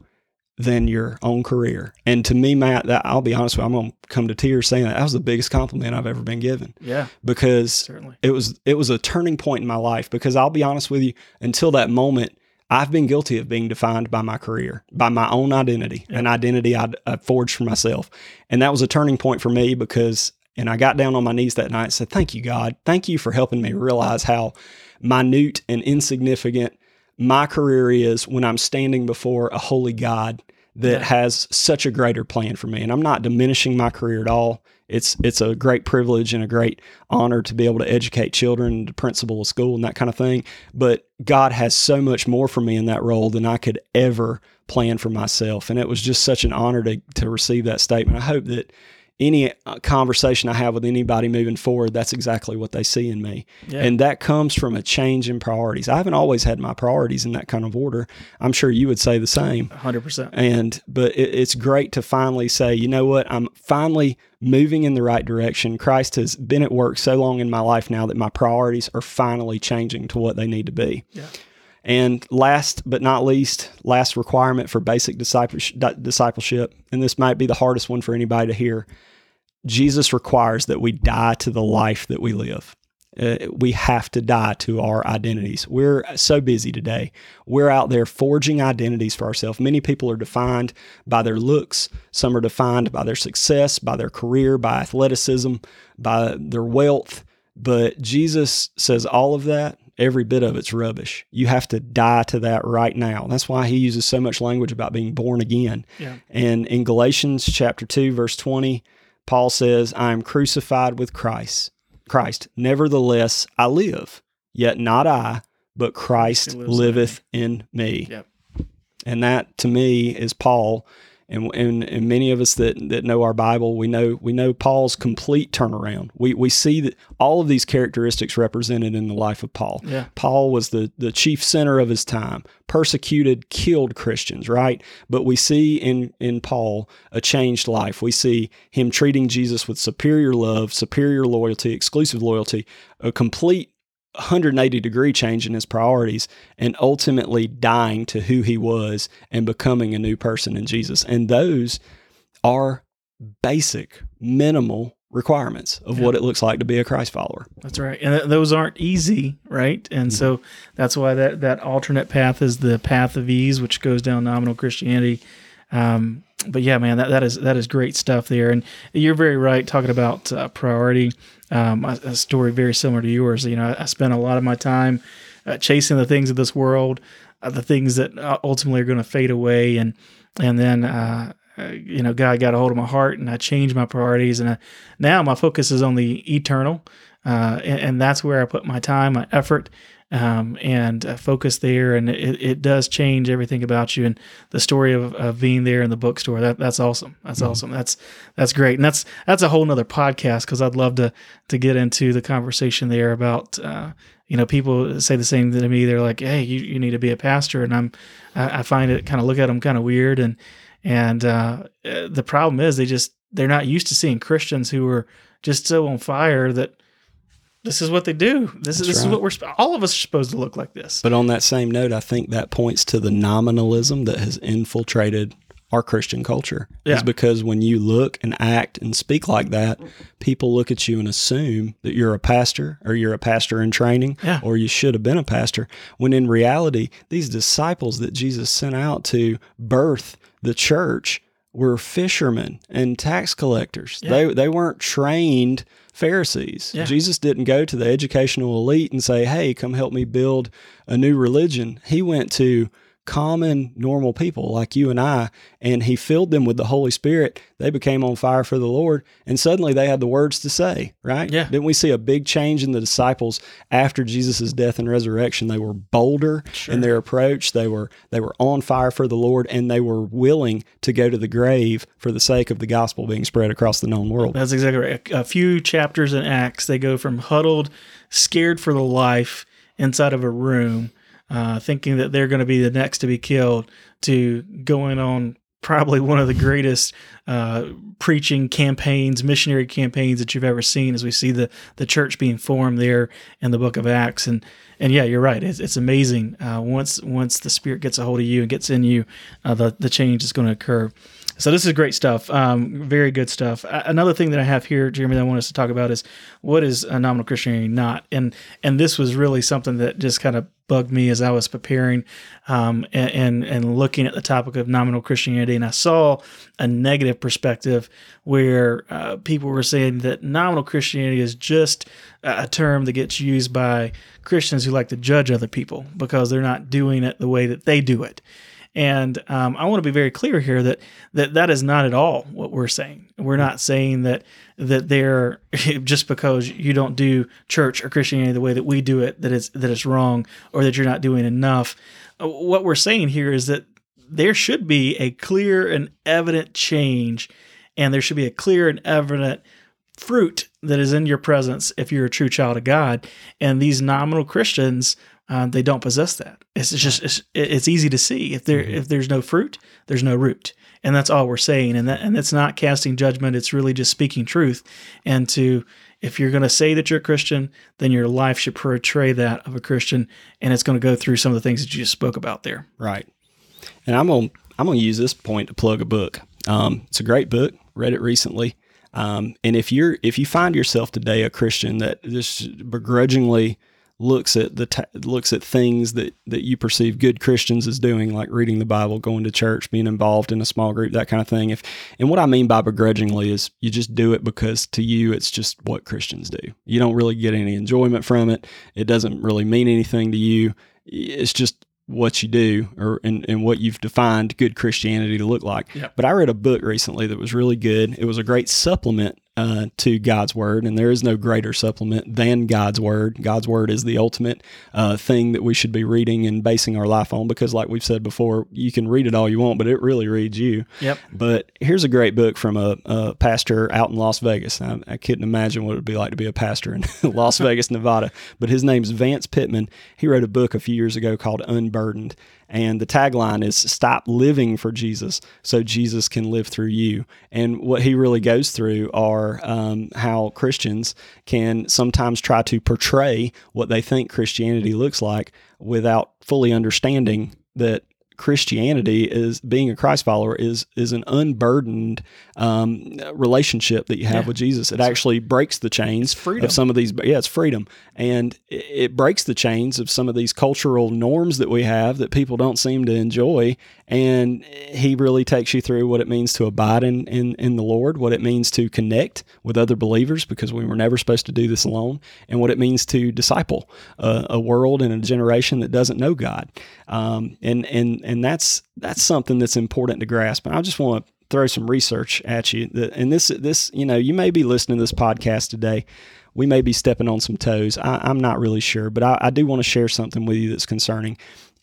than your own career. And to me, Matt, that I'll be honest with you, I'm going to come to tears saying that that was the biggest compliment I've ever been given Yeah. because Certainly. it was it was a turning point in my life because I'll be honest with you, until that moment, I've been guilty of being defined by my career, by my own identity, an identity I'd, I forged for myself. And that was a turning point for me because, and I got down on my knees that night and said, Thank you, God. Thank you for helping me realize how minute and insignificant my career is when I'm standing before a holy God that Yeah. has such a greater plan for me. And I'm not diminishing my career at all. It's it's a great privilege and a great honor to be able to educate children, the principal of school, and that kind of thing. But God has so much more for me in that role than I could ever plan for myself. And it was just such an honor to to receive that statement. I hope that any uh, conversation I have with anybody moving forward, that's exactly what they see in me. Yeah. And that comes from a change in priorities. I haven't always had my priorities in that kind of order. I'm sure you would say the same. 100%. And but it, it's great to finally say, you know what, I'm finally moving in the right direction. Christ has been at work so long in my life now that my priorities are finally changing to what they need to be. Yeah. And last but not least, last requirement for basic discipleship, and this might be the hardest one for anybody to hear. Jesus requires that we die to the life that we live. Uh, we have to die to our identities. We're so busy today. We're out there forging identities for ourselves. Many people are defined by their looks. Some are defined by their success, by their career, by athleticism, by their wealth. But Jesus says all of that, every bit of it's rubbish. You have to die to that right now. That's why he uses so much language about being born again. Yeah. And in Galatians chapter 2 verse 20, Paul says, "I am crucified with Christ. Christ, nevertheless I live, yet not I, but Christ lives in liveth in me." Yep. And that to me is Paul. And, and, and many of us that, that know our Bible, we know we know Paul's complete turnaround. We, we see that all of these characteristics represented in the life of Paul. Yeah. Paul was the, the chief sinner of his time, persecuted, killed Christians, right? But we see in, in Paul a changed life. We see him treating Jesus with superior love, superior loyalty, exclusive loyalty, a complete 180 degree change in his priorities and ultimately dying to who he was and becoming a new person in Jesus. And those are basic, minimal requirements of Yeah. what it looks like to be a Christ follower. That's right, and th- those aren't easy, right? And so that's why that that alternate path is the path of ease, which goes down nominal Christianity. Um, but yeah, man, that, that is that is great stuff there, and you're very right talking about uh, priority. Um, a, a story very similar to yours. You know, I, I spent a lot of my time uh, chasing the things of this world, uh, the things that uh, ultimately are going to fade away, and and then uh, uh, you know, God got a hold of my heart, and I changed my priorities, and I, now my focus is on the eternal, uh, and, and that's where I put my time, my effort, um, and uh, focus there, and it, it does change everything about you. And the story of, of being there in the bookstore that that's awesome. That's awesome. That's that's great, and that's that's a whole nother podcast because I'd love to to get into the conversation there about. Uh, you know, people say the same thing to me. They're like, "Hey, you, you need to be a pastor," and I'm, I, I find it kind of look at them kind of weird, and and uh, uh, the problem is they just they're not used to seeing Christians who are just so on fire that this is what they do. This is this is what we're all of us are supposed to look like this. But on that same note, I think that points to the nominalism that has infiltrated our Christian culture. Yeah. Is because when you look and act and speak like that, people look at you and assume that you're a pastor or you're a pastor in training Yeah. or you should have been a pastor. When in reality, these disciples that Jesus sent out to birth the church were fishermen and tax collectors. Yeah. They they weren't trained Pharisees. Yeah. Jesus didn't go to the educational elite and say, "Hey, come help me build a new religion." He went to common normal people like you and I and he filled them with the Holy Spirit. They became on fire for the Lord and suddenly they had the words to say, right? Yeah. Didn't we see a big change in the disciples after Jesus' death and resurrection? They were bolder in their approach. They were they were on fire for the Lord and they were willing to go to the grave for the sake of the gospel being spread across the known world. That's exactly right. A, a few chapters in Acts, they go from huddled, scared for the life inside of a room, uh, thinking that they're going to be the next to be killed, to going on probably one of the greatest uh, preaching campaigns, missionary campaigns that you've ever seen. As we see the the church being formed there in the Book of Acts, and and yeah, you're right. It's, it's amazing. Uh, once once the Spirit gets a hold of you and gets in you, uh, the the change is going to occur. So this is great stuff. Um, very good stuff. A- Another thing that I have here, Jeremy, that I want us to talk about is what is a nominal Christianity not, and and this was really something that just kind of bugged me as I was preparing um, and, and and looking at the topic of nominal Christianity, and I saw a negative perspective where uh, people were saying that nominal Christianity is just a term that gets used by Christians who like to judge other people because they're not doing it the way that they do it. And um, I want to be very clear here that, that that is not at all what we're saying. We're not saying that that they're [laughs] just because you don't do church or Christianity the way that we do it that it's that it's wrong or that you're not doing enough. Uh, What we're saying here is that there should be a clear and evident change, and there should be a clear and evident fruit that is in your presence if you're a true child of God. And these nominal Christians, uh, they don't possess that. It's just it's, it's easy to see if there if there's no fruit, there's no root, and that's all we're saying. And that and it's not casting judgment. It's really just speaking truth. And to if you're going to say that you're a Christian, then your life should portray that of a Christian, and it's going to go through some of the things that you just spoke about there. Right. And I'm gonna I'm gonna use this point to plug a book. Um, it's a great book. Read it recently. Um, and if you're if you find yourself today a Christian that just begrudgingly looks at the ta looks at things that that you perceive good Christians as doing, like reading the Bible, going to church, being involved in a small group, that kind of thing. If and what I mean by begrudgingly is you just do it because to you it's just what Christians do. You don't really get any enjoyment from it. It doesn't really mean anything to you. It's just what you do or and, and what you've defined good Christianity to look like. Yep. But I read a book recently that was really good. It was a great supplement uh, to God's word, and there is no greater supplement than God's word. God's word is the ultimate uh, thing that we should be reading and basing our life on because, like we've said before, you can read it all you want, but it really reads you. Yep. But here's a great book from a, a pastor out in Las Vegas. I, I, couldn't imagine what it would be like to be a pastor in [laughs] Las [laughs] Vegas, Nevada, but his name's Vance Pitman. He wrote a book a few years ago called Unburdened. And the tagline is stop living for Jesus so Jesus can live through you. And what he really goes through are um, how Christians can sometimes try to portray what they think Christianity looks like without fully understanding that Christianity is being a Christ follower is is an unburdened um, relationship that you have yeah. with Jesus. It actually breaks the chains of some of these. Yeah, it's freedom, and it, it breaks the chains of some of these cultural norms that we have that people don't seem to enjoy. And he really takes you through what it means to abide in, in in the Lord, what it means to connect with other believers because we were never supposed to do this alone, and what it means to disciple a, a world and a generation that doesn't know God. Um, and and and that's that's something that's important to grasp. And I just want to throw some research at you. And this this you know you may be listening to this podcast today. We may be stepping on some toes. I, am not really sure, but I, I do want to share something with you that's concerning.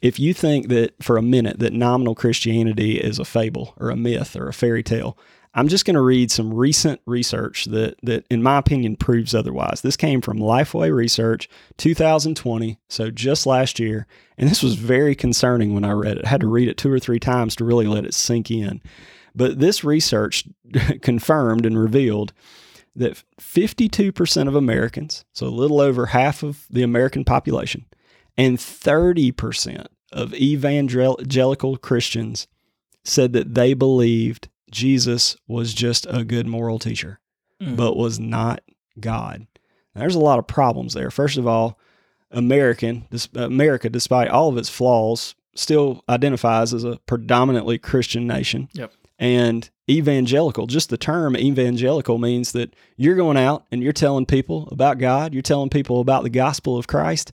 If you think that for a minute that nominal Christianity is a fable or a myth or a fairy tale, I'm just going to read some recent research that, that, in my opinion, proves otherwise. This came from Lifeway Research 2020, so just last year. And this was very concerning when I read it. I had to read it two or three times to really let it sink in. But this research [laughs] confirmed and revealed that 52% of Americans, so a little over half of the American population, and 30% of evangelical Christians said that they believed Jesus was just a good moral teacher, mm. but was not God. there's a lot of problems there. First of all, American America, despite all of its flaws, still identifies as a predominantly Christian nation. Yep. And evangelical, just the term evangelical means that you're going out and you're telling people about God, you're telling people about the gospel of Christ,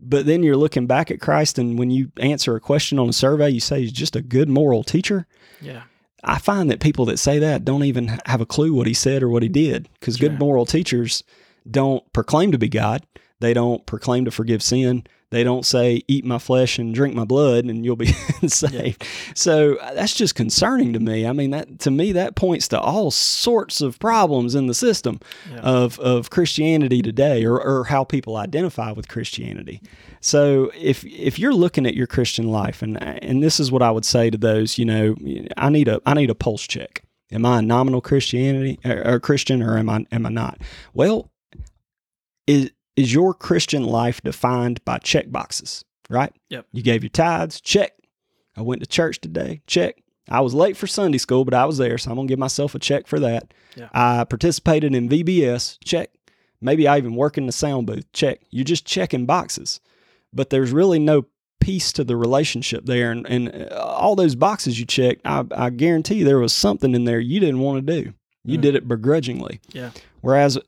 but then you're looking back at Christ and when you answer a question on a survey, you say he's just a good moral teacher. Yeah. I find that people that say that don't even have a clue what he said or what he did because sure. good moral teachers don't proclaim to be God. They don't proclaim to forgive sin. They don't say, eat my flesh and drink my blood and you'll be [laughs] saved. Yeah. So uh, that's just concerning to me. I mean, that to me, that points to all sorts of problems in the system yeah. of, of Christianity today or, or how people identify with Christianity. So if if you're looking at your Christian life, and and this is what I would say to those, you know, I need a I need a pulse check. Am I a nominal Christianity or, or Christian, or am I am I not? Well, is is your Christian life defined by check boxes? Right. Yep. You gave your tithes. Check. I went to church today. Check. I was late for Sunday school, but I was there, so I'm gonna give myself a check for that. Yeah. I participated in VBS. Check. Maybe I even work in the sound booth. Check. You're just checking boxes but there's really no piece to the relationship there. And, and uh, all those boxes you checked, I, I guarantee there was something in there you didn't want to do. You mm. did it begrudgingly. Yeah. Whereas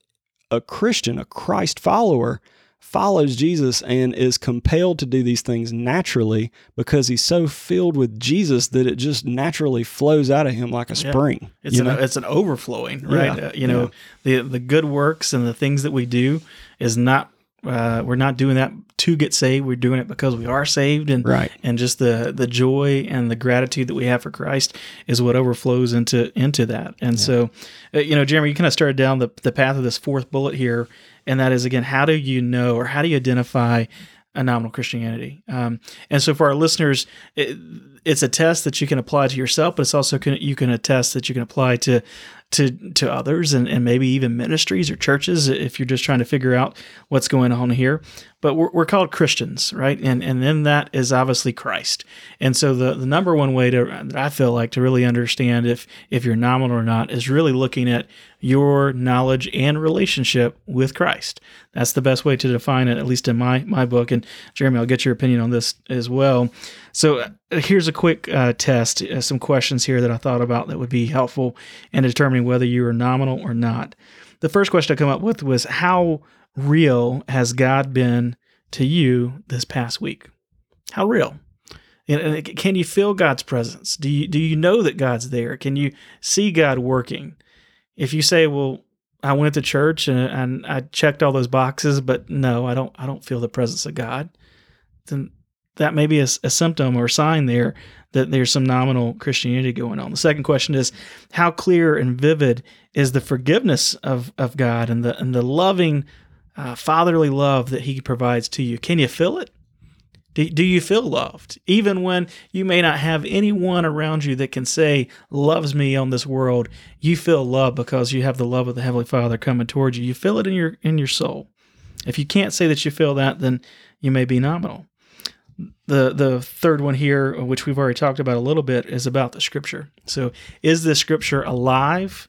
a Christian, a Christ follower, follows Jesus and is compelled to do these things naturally because he's so filled with Jesus that it just naturally flows out of him like a yeah. spring. It's an, it's an overflowing, right? Yeah. Uh, you know, yeah. the the good works and the things that we do is not uh, we're not doing that to get saved. We're doing it because we are saved, and right. and just the the joy and the gratitude that we have for Christ is what overflows into into that. And yeah. so, uh, you know, Jeremy, you kind of started down the the path of this fourth bullet here, and that is again, how do you know or how do you identify a nominal Christianity? Um, and so, for our listeners, it, it's a test that you can apply to yourself, but it's also can, you can attest that you can apply to to to others and, and maybe even ministries or churches if you're just trying to figure out what's going on here. But we're, we're called Christians, right? And and then that is obviously Christ. And so the, the number one way to that I feel like to really understand if if you're nominal or not is really looking at your knowledge and relationship with Christ. That's the best way to define it, at least in my my book. And Jeremy, I'll get your opinion on this as well. So uh, here's a quick uh, test, uh, some questions here that I thought about that would be helpful in determining whether you are nominal or not. The first question I come up with was how real has God been to you this past week? How real? Can you feel God's presence? Do you do you know that God's there? Can you see God working? If you say, "Well, I went to church and, and I checked all those boxes, but no, I don't I don't feel the presence of God. Then that may be a, a symptom or a sign there that there's some nominal Christianity going on. The second question is how clear and vivid is the forgiveness of, of God and the and the loving uh, fatherly love that He provides to you? Can you feel it? Do, do you feel loved? Even when you may not have anyone around you that can say, loves me on this world, you feel love because you have the love of the Heavenly Father coming towards you. You feel it in your in your soul. If you can't say that you feel that, then you may be nominal. The the third one here, which we've already talked about a little bit, is about the scripture. So is this scripture alive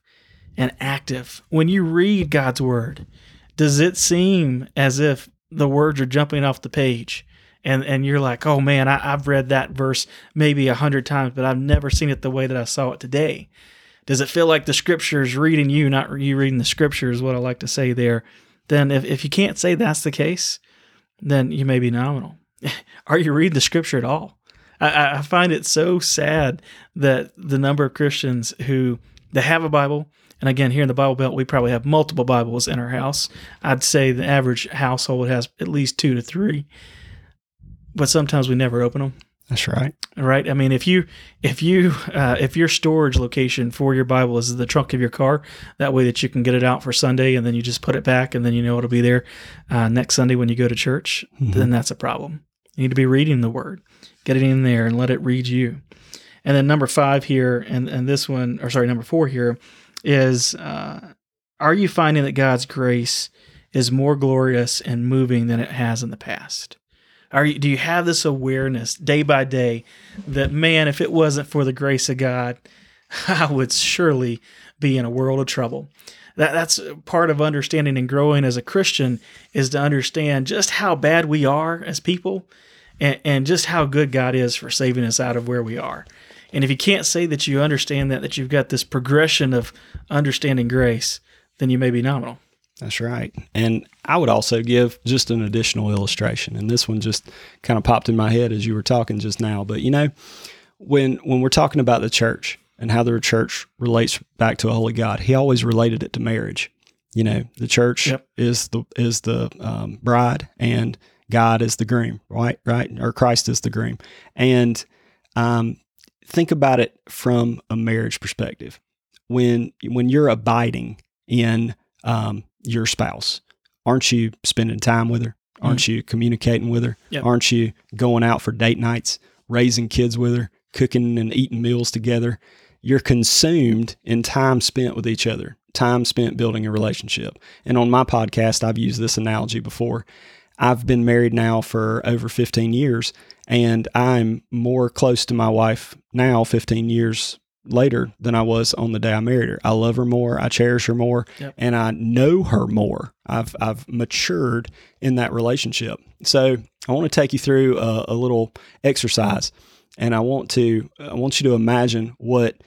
and active? When you read God's word, does it seem as if the words are jumping off the page? and and you're like, oh man, I, have read that verse maybe a hundred times, but I've never seen it the way that I saw it today. Does it feel like the scripture is reading you, not you reading the scripture? Is what I like to say there. Then, if if you can't say that's the case, then you may be nominal. [laughs] Are you reading the scripture at all? I, I find it so sad that the number of Christians who they have a Bible, and again, here in the Bible Belt, we probably have multiple Bibles in our house. I'd say the average household has at least two to three but sometimes we never open them. That's right. Right. I mean, if you if you uh, if your storage location for your Bible is the trunk of your car, that way that you can get it out for Sunday and then you just put it back and then you know it'll be there uh, next Sunday when you go to church, mm-hmm. then that's a problem. You need to be reading the Word, get it in there and let it read you. And then number five here, and and this one, or sorry, number four here, is uh, are you finding that God's grace is more glorious and moving than it has in the past? Are you, do you have this awareness day by day that man, if it wasn't for the grace of God, [laughs] I would surely be in a world of trouble. That that's part of understanding and growing as a Christian is to understand just how bad we are as people and, and just how good God is for saving us out of where we are. And if you can't say that you understand that, that you've got this progression of understanding grace, then you may be nominal. That's right. And I would also give just an additional illustration. And this one just kind of popped in my head as you were talking just now. But you know, when when we're talking about the church and how the church relates back to a holy God, he always related it to marriage. You know, the church yep. is the is the um, bride and God is the groom, right? Right? Or Christ is the groom. And um, think about it from a marriage perspective. When when you're abiding in um, your spouse? Aren't you spending time with her? Aren't mm. you communicating with her? Yep. Aren't you going out for date nights, raising kids with her, cooking and eating meals together? You're consumed in time spent with each other, time spent building a relationship. And on my podcast, I've used this analogy before. I've been married now for over 15 years, and I'm more close to my wife now, 15 years later than I was on the day I married her. I love her more, I cherish her more, yep. and I know her more. I've I've matured in that relationship. So I want to take you through a, a little exercise, and I want to I want you to imagine what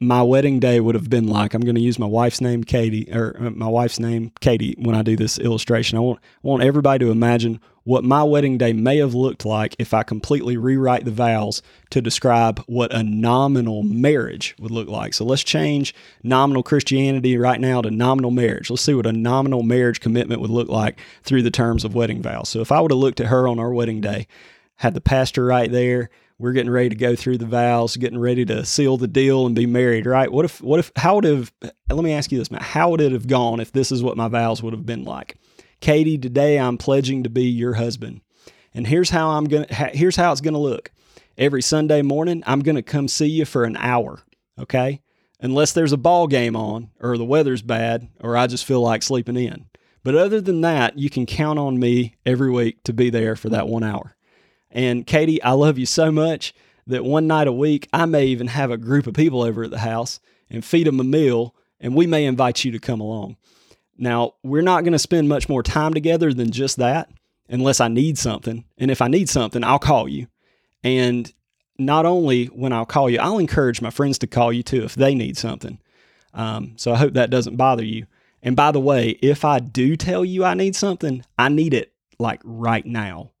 my wedding day would have been like. I'm going to use my wife's name, Katie, or uh, my wife's name, Katie, when I do this illustration. I want I want everybody to imagine what my wedding day may have looked like if I completely rewrite the vows to describe what a nominal marriage would look like. So let's change nominal Christianity right now to nominal marriage. Let's see what a nominal marriage commitment would look like through the terms of wedding vows. So if I would have looked at her on our wedding day, had the pastor right there, we're getting ready to go through the vows, getting ready to seal the deal and be married, right? What if, what if, how would have, let me ask you this, Matt, how would it have gone if this is what my vows would have been like? Katie, today I'm pledging to be your husband. And here's how I'm going to, here's how it's going to look. Every Sunday morning, I'm going to come see you for an hour, okay? Unless there's a ball game on or the weather's bad or I just feel like sleeping in. But other than that, you can count on me every week to be there for that one hour. And Katie, I love you so much that one night a week, I may even have a group of people over at the house and feed them a meal, and we may invite you to come along. Now, we're not going to spend much more time together than just that unless I need something. And if I need something, I'll call you. And not only when I'll call you, I'll encourage my friends to call you too if they need something. Um, so I hope that doesn't bother you. And by the way, if I do tell you I need something, I need it like right now.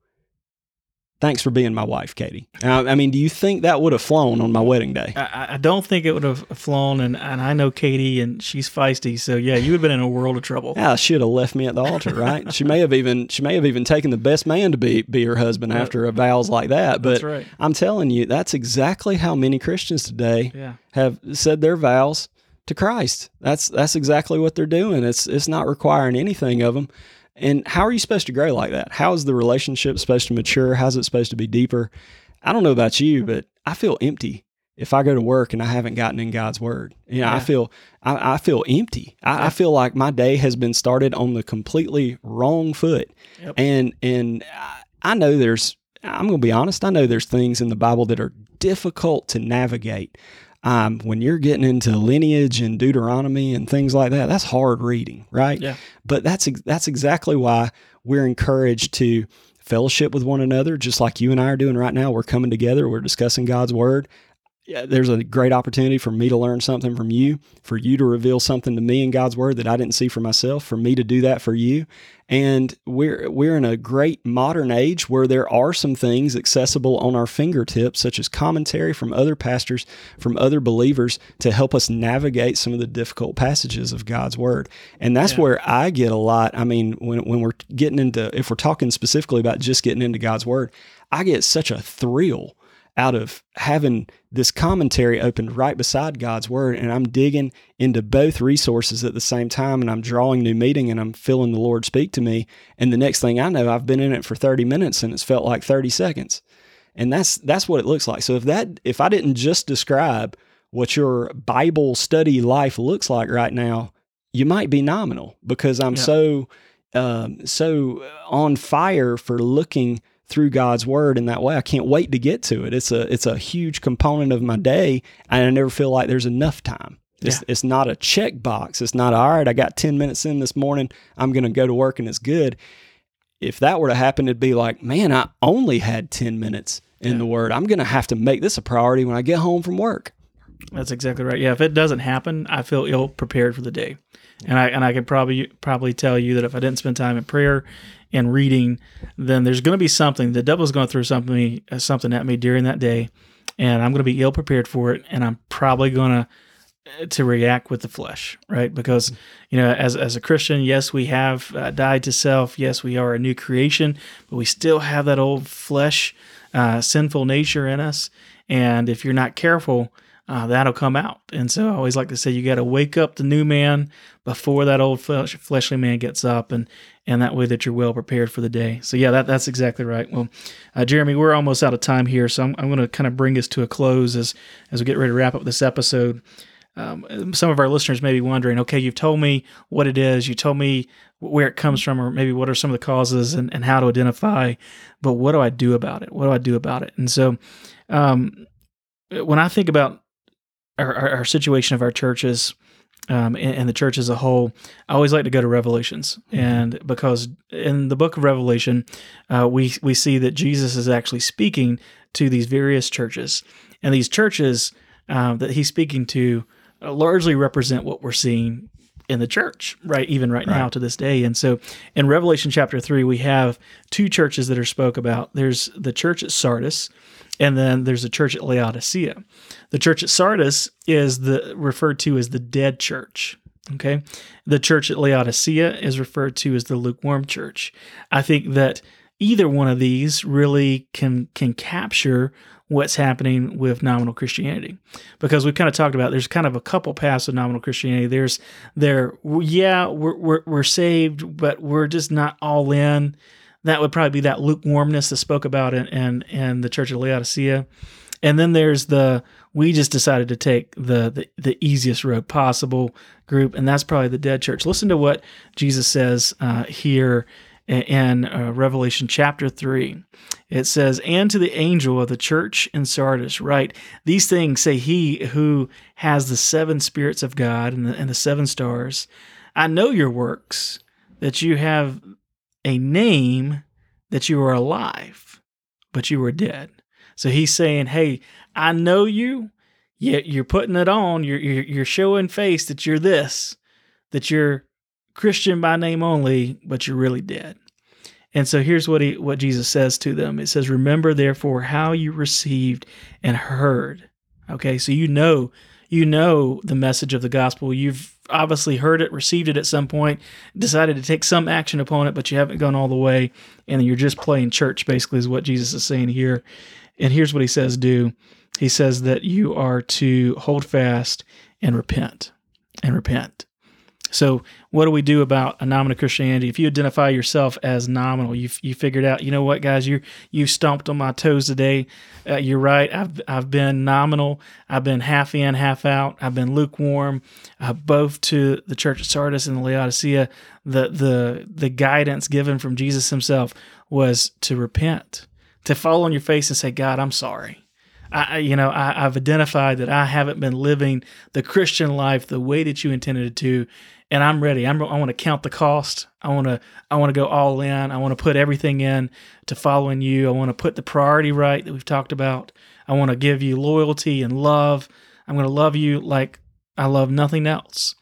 Thanks for being my wife, Katie. I, I mean, do you think that would have flown on my wedding day? I, I don't think it would have flown, and, and I know Katie, and she's feisty, so yeah, you would have been in a world of trouble. Yeah, she would have left me at the altar, right? she may have even she may have even taken the best man to be be her husband after a vows like that. But right. I'm telling you, that's exactly how many Christians today Yeah. have said their vows to Christ. That's that's exactly what they're doing. It's it's not requiring anything of them. And how are you supposed to grow like that? How is the relationship supposed to mature? How's it supposed to be deeper? I don't know about you, mm-hmm. but I feel empty if I go to work and I haven't gotten in God's word. You know, I feel I, I feel empty. I, I feel like my day has been started on the completely wrong foot. Yep. And and I- I know there's I'm going to be honest. I know there's things in the Bible that are difficult to navigate. Um, when you're getting into lineage and Deuteronomy and things like that, that's hard reading, right? Yeah. But that's that's exactly why we're encouraged to fellowship with one another, just like you and I are doing right now. We're coming together, we're discussing God's word. Yeah, there's a great opportunity for me to learn something from you, for you to reveal something to me in God's word that I didn't see for myself, for me to do that for you. And we're we're in a great modern age where there are some things accessible on our fingertips, such as commentary from other pastors, from other believers, to help us navigate some of the difficult passages of God's word. And that's Yeah. where I get a lot. I mean, when when we're getting into if we're talking specifically about just getting into God's word, I get such a thrill out of having this commentary opened right beside God's word and I'm digging into both resources at the same time and I'm drawing new meaning and I'm feeling the Lord speak to me and the next thing I know I've been in it for 30 minutes and it's felt like 30 seconds. And that's that's what it looks like. So if that if I didn't just describe what your Bible study life looks like right now, you might be nominal because I'm Yeah. so um, so on fire for looking through God's word in that way. I can't wait to get to it. It's a it's a huge component of my day, and I never feel like there's enough time. It's, Yeah. it's not a check box. It's not all right. I got ten minutes in this morning. I'm going to go to work and it's good. If that were to happen, it'd be like, man, I only had ten minutes in Yeah. the word. I'm going to have to make this a priority when I get home from work. That's exactly right. Yeah, if it doesn't happen, I feel ill prepared for the day, and I and I can probably probably tell you that if I didn't spend time in prayer and reading, then there's going to be something. The devil's going to throw something uh, something at me during that day, and I'm going to be ill prepared for it, and I'm probably going to to react with the flesh, right? Because you know, as as a Christian, yes, we have uh, died to self. Yes, we are a new creation, but we still have that old flesh, uh, sinful nature in us. And if you're not careful, uh, that'll come out. And so I always like to say, you got to wake up the new man before that old flesh, fleshly man gets up, and and that way that you're well prepared for the day. So yeah, that that's exactly right. Well, uh, Jeremy, we're almost out of time here, so I'm, I'm going to kind of bring us to a close as as we get ready to wrap up this episode um, some of our listeners may be wondering, okay, you've told me what it is, you told me where it comes from, or maybe what are some of the causes and, and how to identify, but what do I do about it? What do I do about it? And so, um, when I think about our, our, our situation of our churches um, and, and the church as a whole, I always like to go to Revelations, and because in the book of Revelation, uh, we we see that Jesus is actually speaking to these various churches, and these churches um, that he's speaking to uh, largely represent what we're seeing in the church, right? Even right, now to this day. And so in Revelation chapter three, we have two churches that are spoke about. There's the church at Sardis, and then there's a church at Laodicea. The church at Sardis is the referred to as the dead church. Okay. The church at Laodicea is referred to as the lukewarm church. I think that either one of these really can can capture what's happening with nominal Christianity. Because we've kind of talked about there's kind of a couple paths of nominal Christianity. There's there yeah, we're we're, we're saved, but we're just not all in. That would probably be that lukewarmness that spoke about in in, in the church of Laodicea. And then there's the we just decided to take the, the the easiest road possible group, and that's probably the dead church. Listen to what Jesus says uh, here in, uh, Revelation chapter three. It says, "And to the angel of the church in Sardis, write these things: Say he who has the seven spirits of God and the, and the seven stars. I know your works, that you have a name, that you are alive, but you are dead." So he's saying, "Hey, I know you. Yet you're putting it on. You're, you're you're showing face that you're this, that you're Christian by name only, but you're really dead." And so here's what he what Jesus says to them. It says, "Remember therefore how you received and heard." Okay, so you know you know the message of the gospel. You've obviously heard it, received it at some point, decided to take some action upon it, but you haven't gone all the way, and you're just playing church. Basically, is what Jesus is saying here. And here's what he says: Do he says that you are to hold fast and repent and repent. So, what do we do about a nominal Christianity? If you identify yourself as nominal, you you figured out, you know what, guys, you you stomped on my toes today. Uh, you're right. I've I've been nominal. I've been half in, half out. I've been lukewarm. Uh, both to the church of Sardis and the Laodicea, the the the guidance given from Jesus Himself was to repent, to fall on your face and say, God, I'm sorry. I, you know, I, have identified that I haven't been living the Christian life the way that you intended to, and I'm ready. I'm, I want to count the cost. I want to, I want to go all in. I want to put everything in to following you. I want to put the priority right that we've talked about. I want to give you loyalty and love. I'm going to love you like I love nothing else.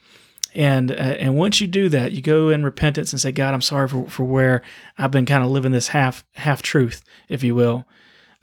And uh, and once you do that, you go in repentance and say, God, I'm sorry for, for where I've been kind of living this half half truth, if you will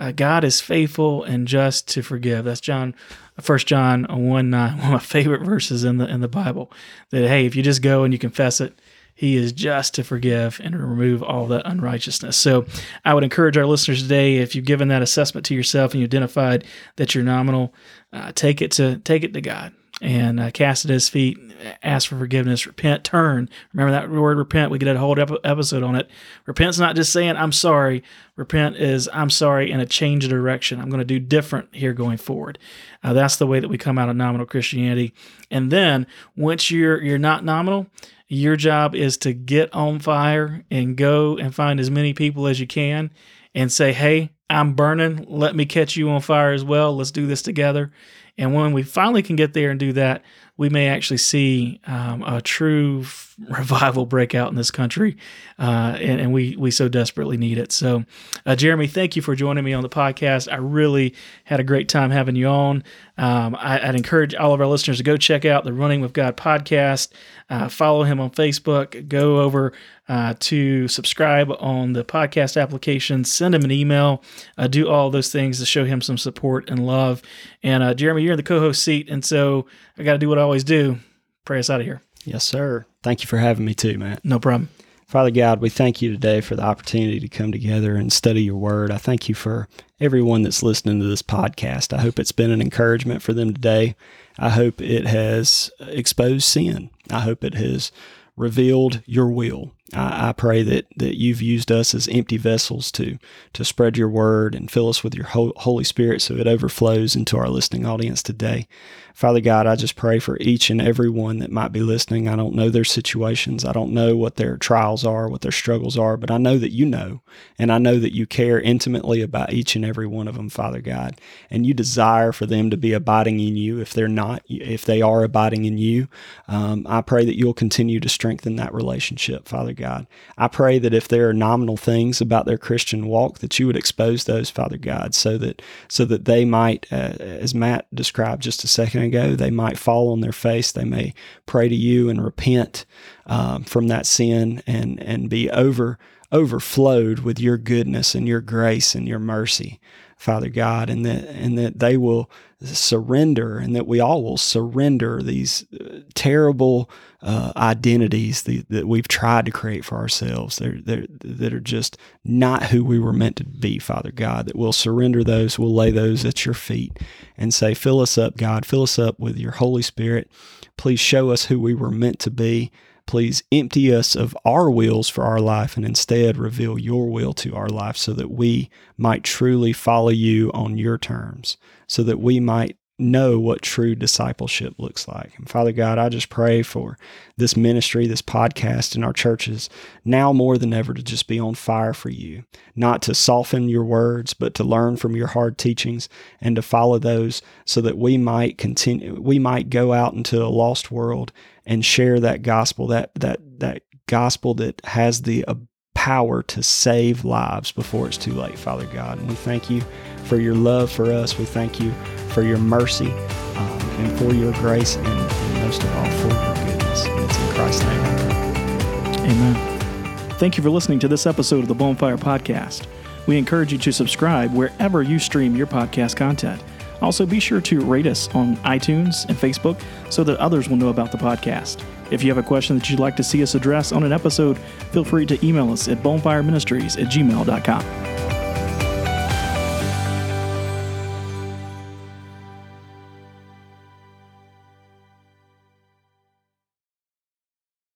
uh, God is faithful and just to forgive. That's John, First John one nine, [laughs] one of my favorite verses in the in the Bible. That hey, if you just go and you confess it, He is just to forgive and to remove all that unrighteousness. So, I would encourage our listeners today, if you've given that assessment to yourself and you identified that you're nominal, uh, take it to take it to God and uh, cast at his feet, ask for forgiveness, repent, turn. Remember that word repent? We get a whole episode on it. Repent's not just saying, I'm sorry. Repent is, I'm sorry, and a change of direction. I'm going to do different here going forward. Uh, that's the way that we come out of nominal Christianity. And then once you're, you're not nominal, your job is to get on fire and go and find as many people as you can and say, hey, I'm burning. Let me catch you on fire as well. Let's do this together. And when we finally can get there and do that, we may actually see um, a true [laughs] revival break out in this country, uh, and, and, we we so desperately need it. So, uh, Jeremy, thank you for joining me on the podcast. I really had a great time having you on. Um, I, would encourage all of our listeners to go check out the Running with God podcast. Uh, follow him on Facebook. Go over uh, to subscribe on the podcast application. Send him an email. Uh, do all those things to show him some support and love. And uh, Jeremy, you're in the co-host seat, and so I got to do what I always do. Pray us out of here. Yes, sir. Thank you for having me too, Matt. No problem. Father God, we thank you today for the opportunity to come together and study your word. I thank you for everyone that's listening to this podcast. I hope it's been an encouragement for them today. I hope it has exposed sin. I hope it has revealed your will. I, I, pray that, that you've used us as empty vessels to, to spread your word and fill us with your Holy Spirit so it overflows into our listening audience today. Father God, I just pray for each and every one that might be listening. I don't know their situations. I don't know what their trials are, what their struggles are, but I know that you know. And I know that you care intimately about each and every one of them, Father God. And you desire for them to be abiding in you. If they're not, if they are abiding in you, um, I pray that you'll continue to strengthen that relationship, Father God. I pray that if there are nominal things about their Christian walk, that you would expose those, Father God, so that so that they might, uh, as Matt described just a second ago. They might fall on their face. They may pray to you and repent um, from that sin and and be over overflowed with your goodness and your grace and your mercy, Father God, and that and that they will surrender and that we all will surrender these uh, terrible uh, identities that, that, we've tried to create for ourselves they're, they're, that are just not who we were meant to be, Father God, that we'll surrender those, we'll lay those at your feet and say, Fill us up, God, fill us up with your Holy Spirit. Please show us who we were meant to be. Please empty us of our wills for our life and instead reveal your will to our life so that we might truly follow you on your terms, so that we might know what true discipleship looks like. And Father God, I just pray for this ministry, this podcast, and our churches now more than ever to just be on fire for you, not to soften your words, but to learn from your hard teachings and to follow those so that we might continue, we might go out into a lost world and share that gospel, that, that, that gospel that has the power to save lives before it's too late, Father God. And we thank you for your love for us. We thank you for your mercy um, and for your grace and, and, most of all for your goodness. And it's in Christ's name. Amen. Thank you for listening to this episode of the Bonfire Podcast. We encourage you to subscribe wherever you stream your podcast content. Also, be sure to rate us on iTunes and Facebook so that others will know about the podcast. If you have a question that you'd like to see us address on an episode, feel free to email us at bonefireministries at gmail.com.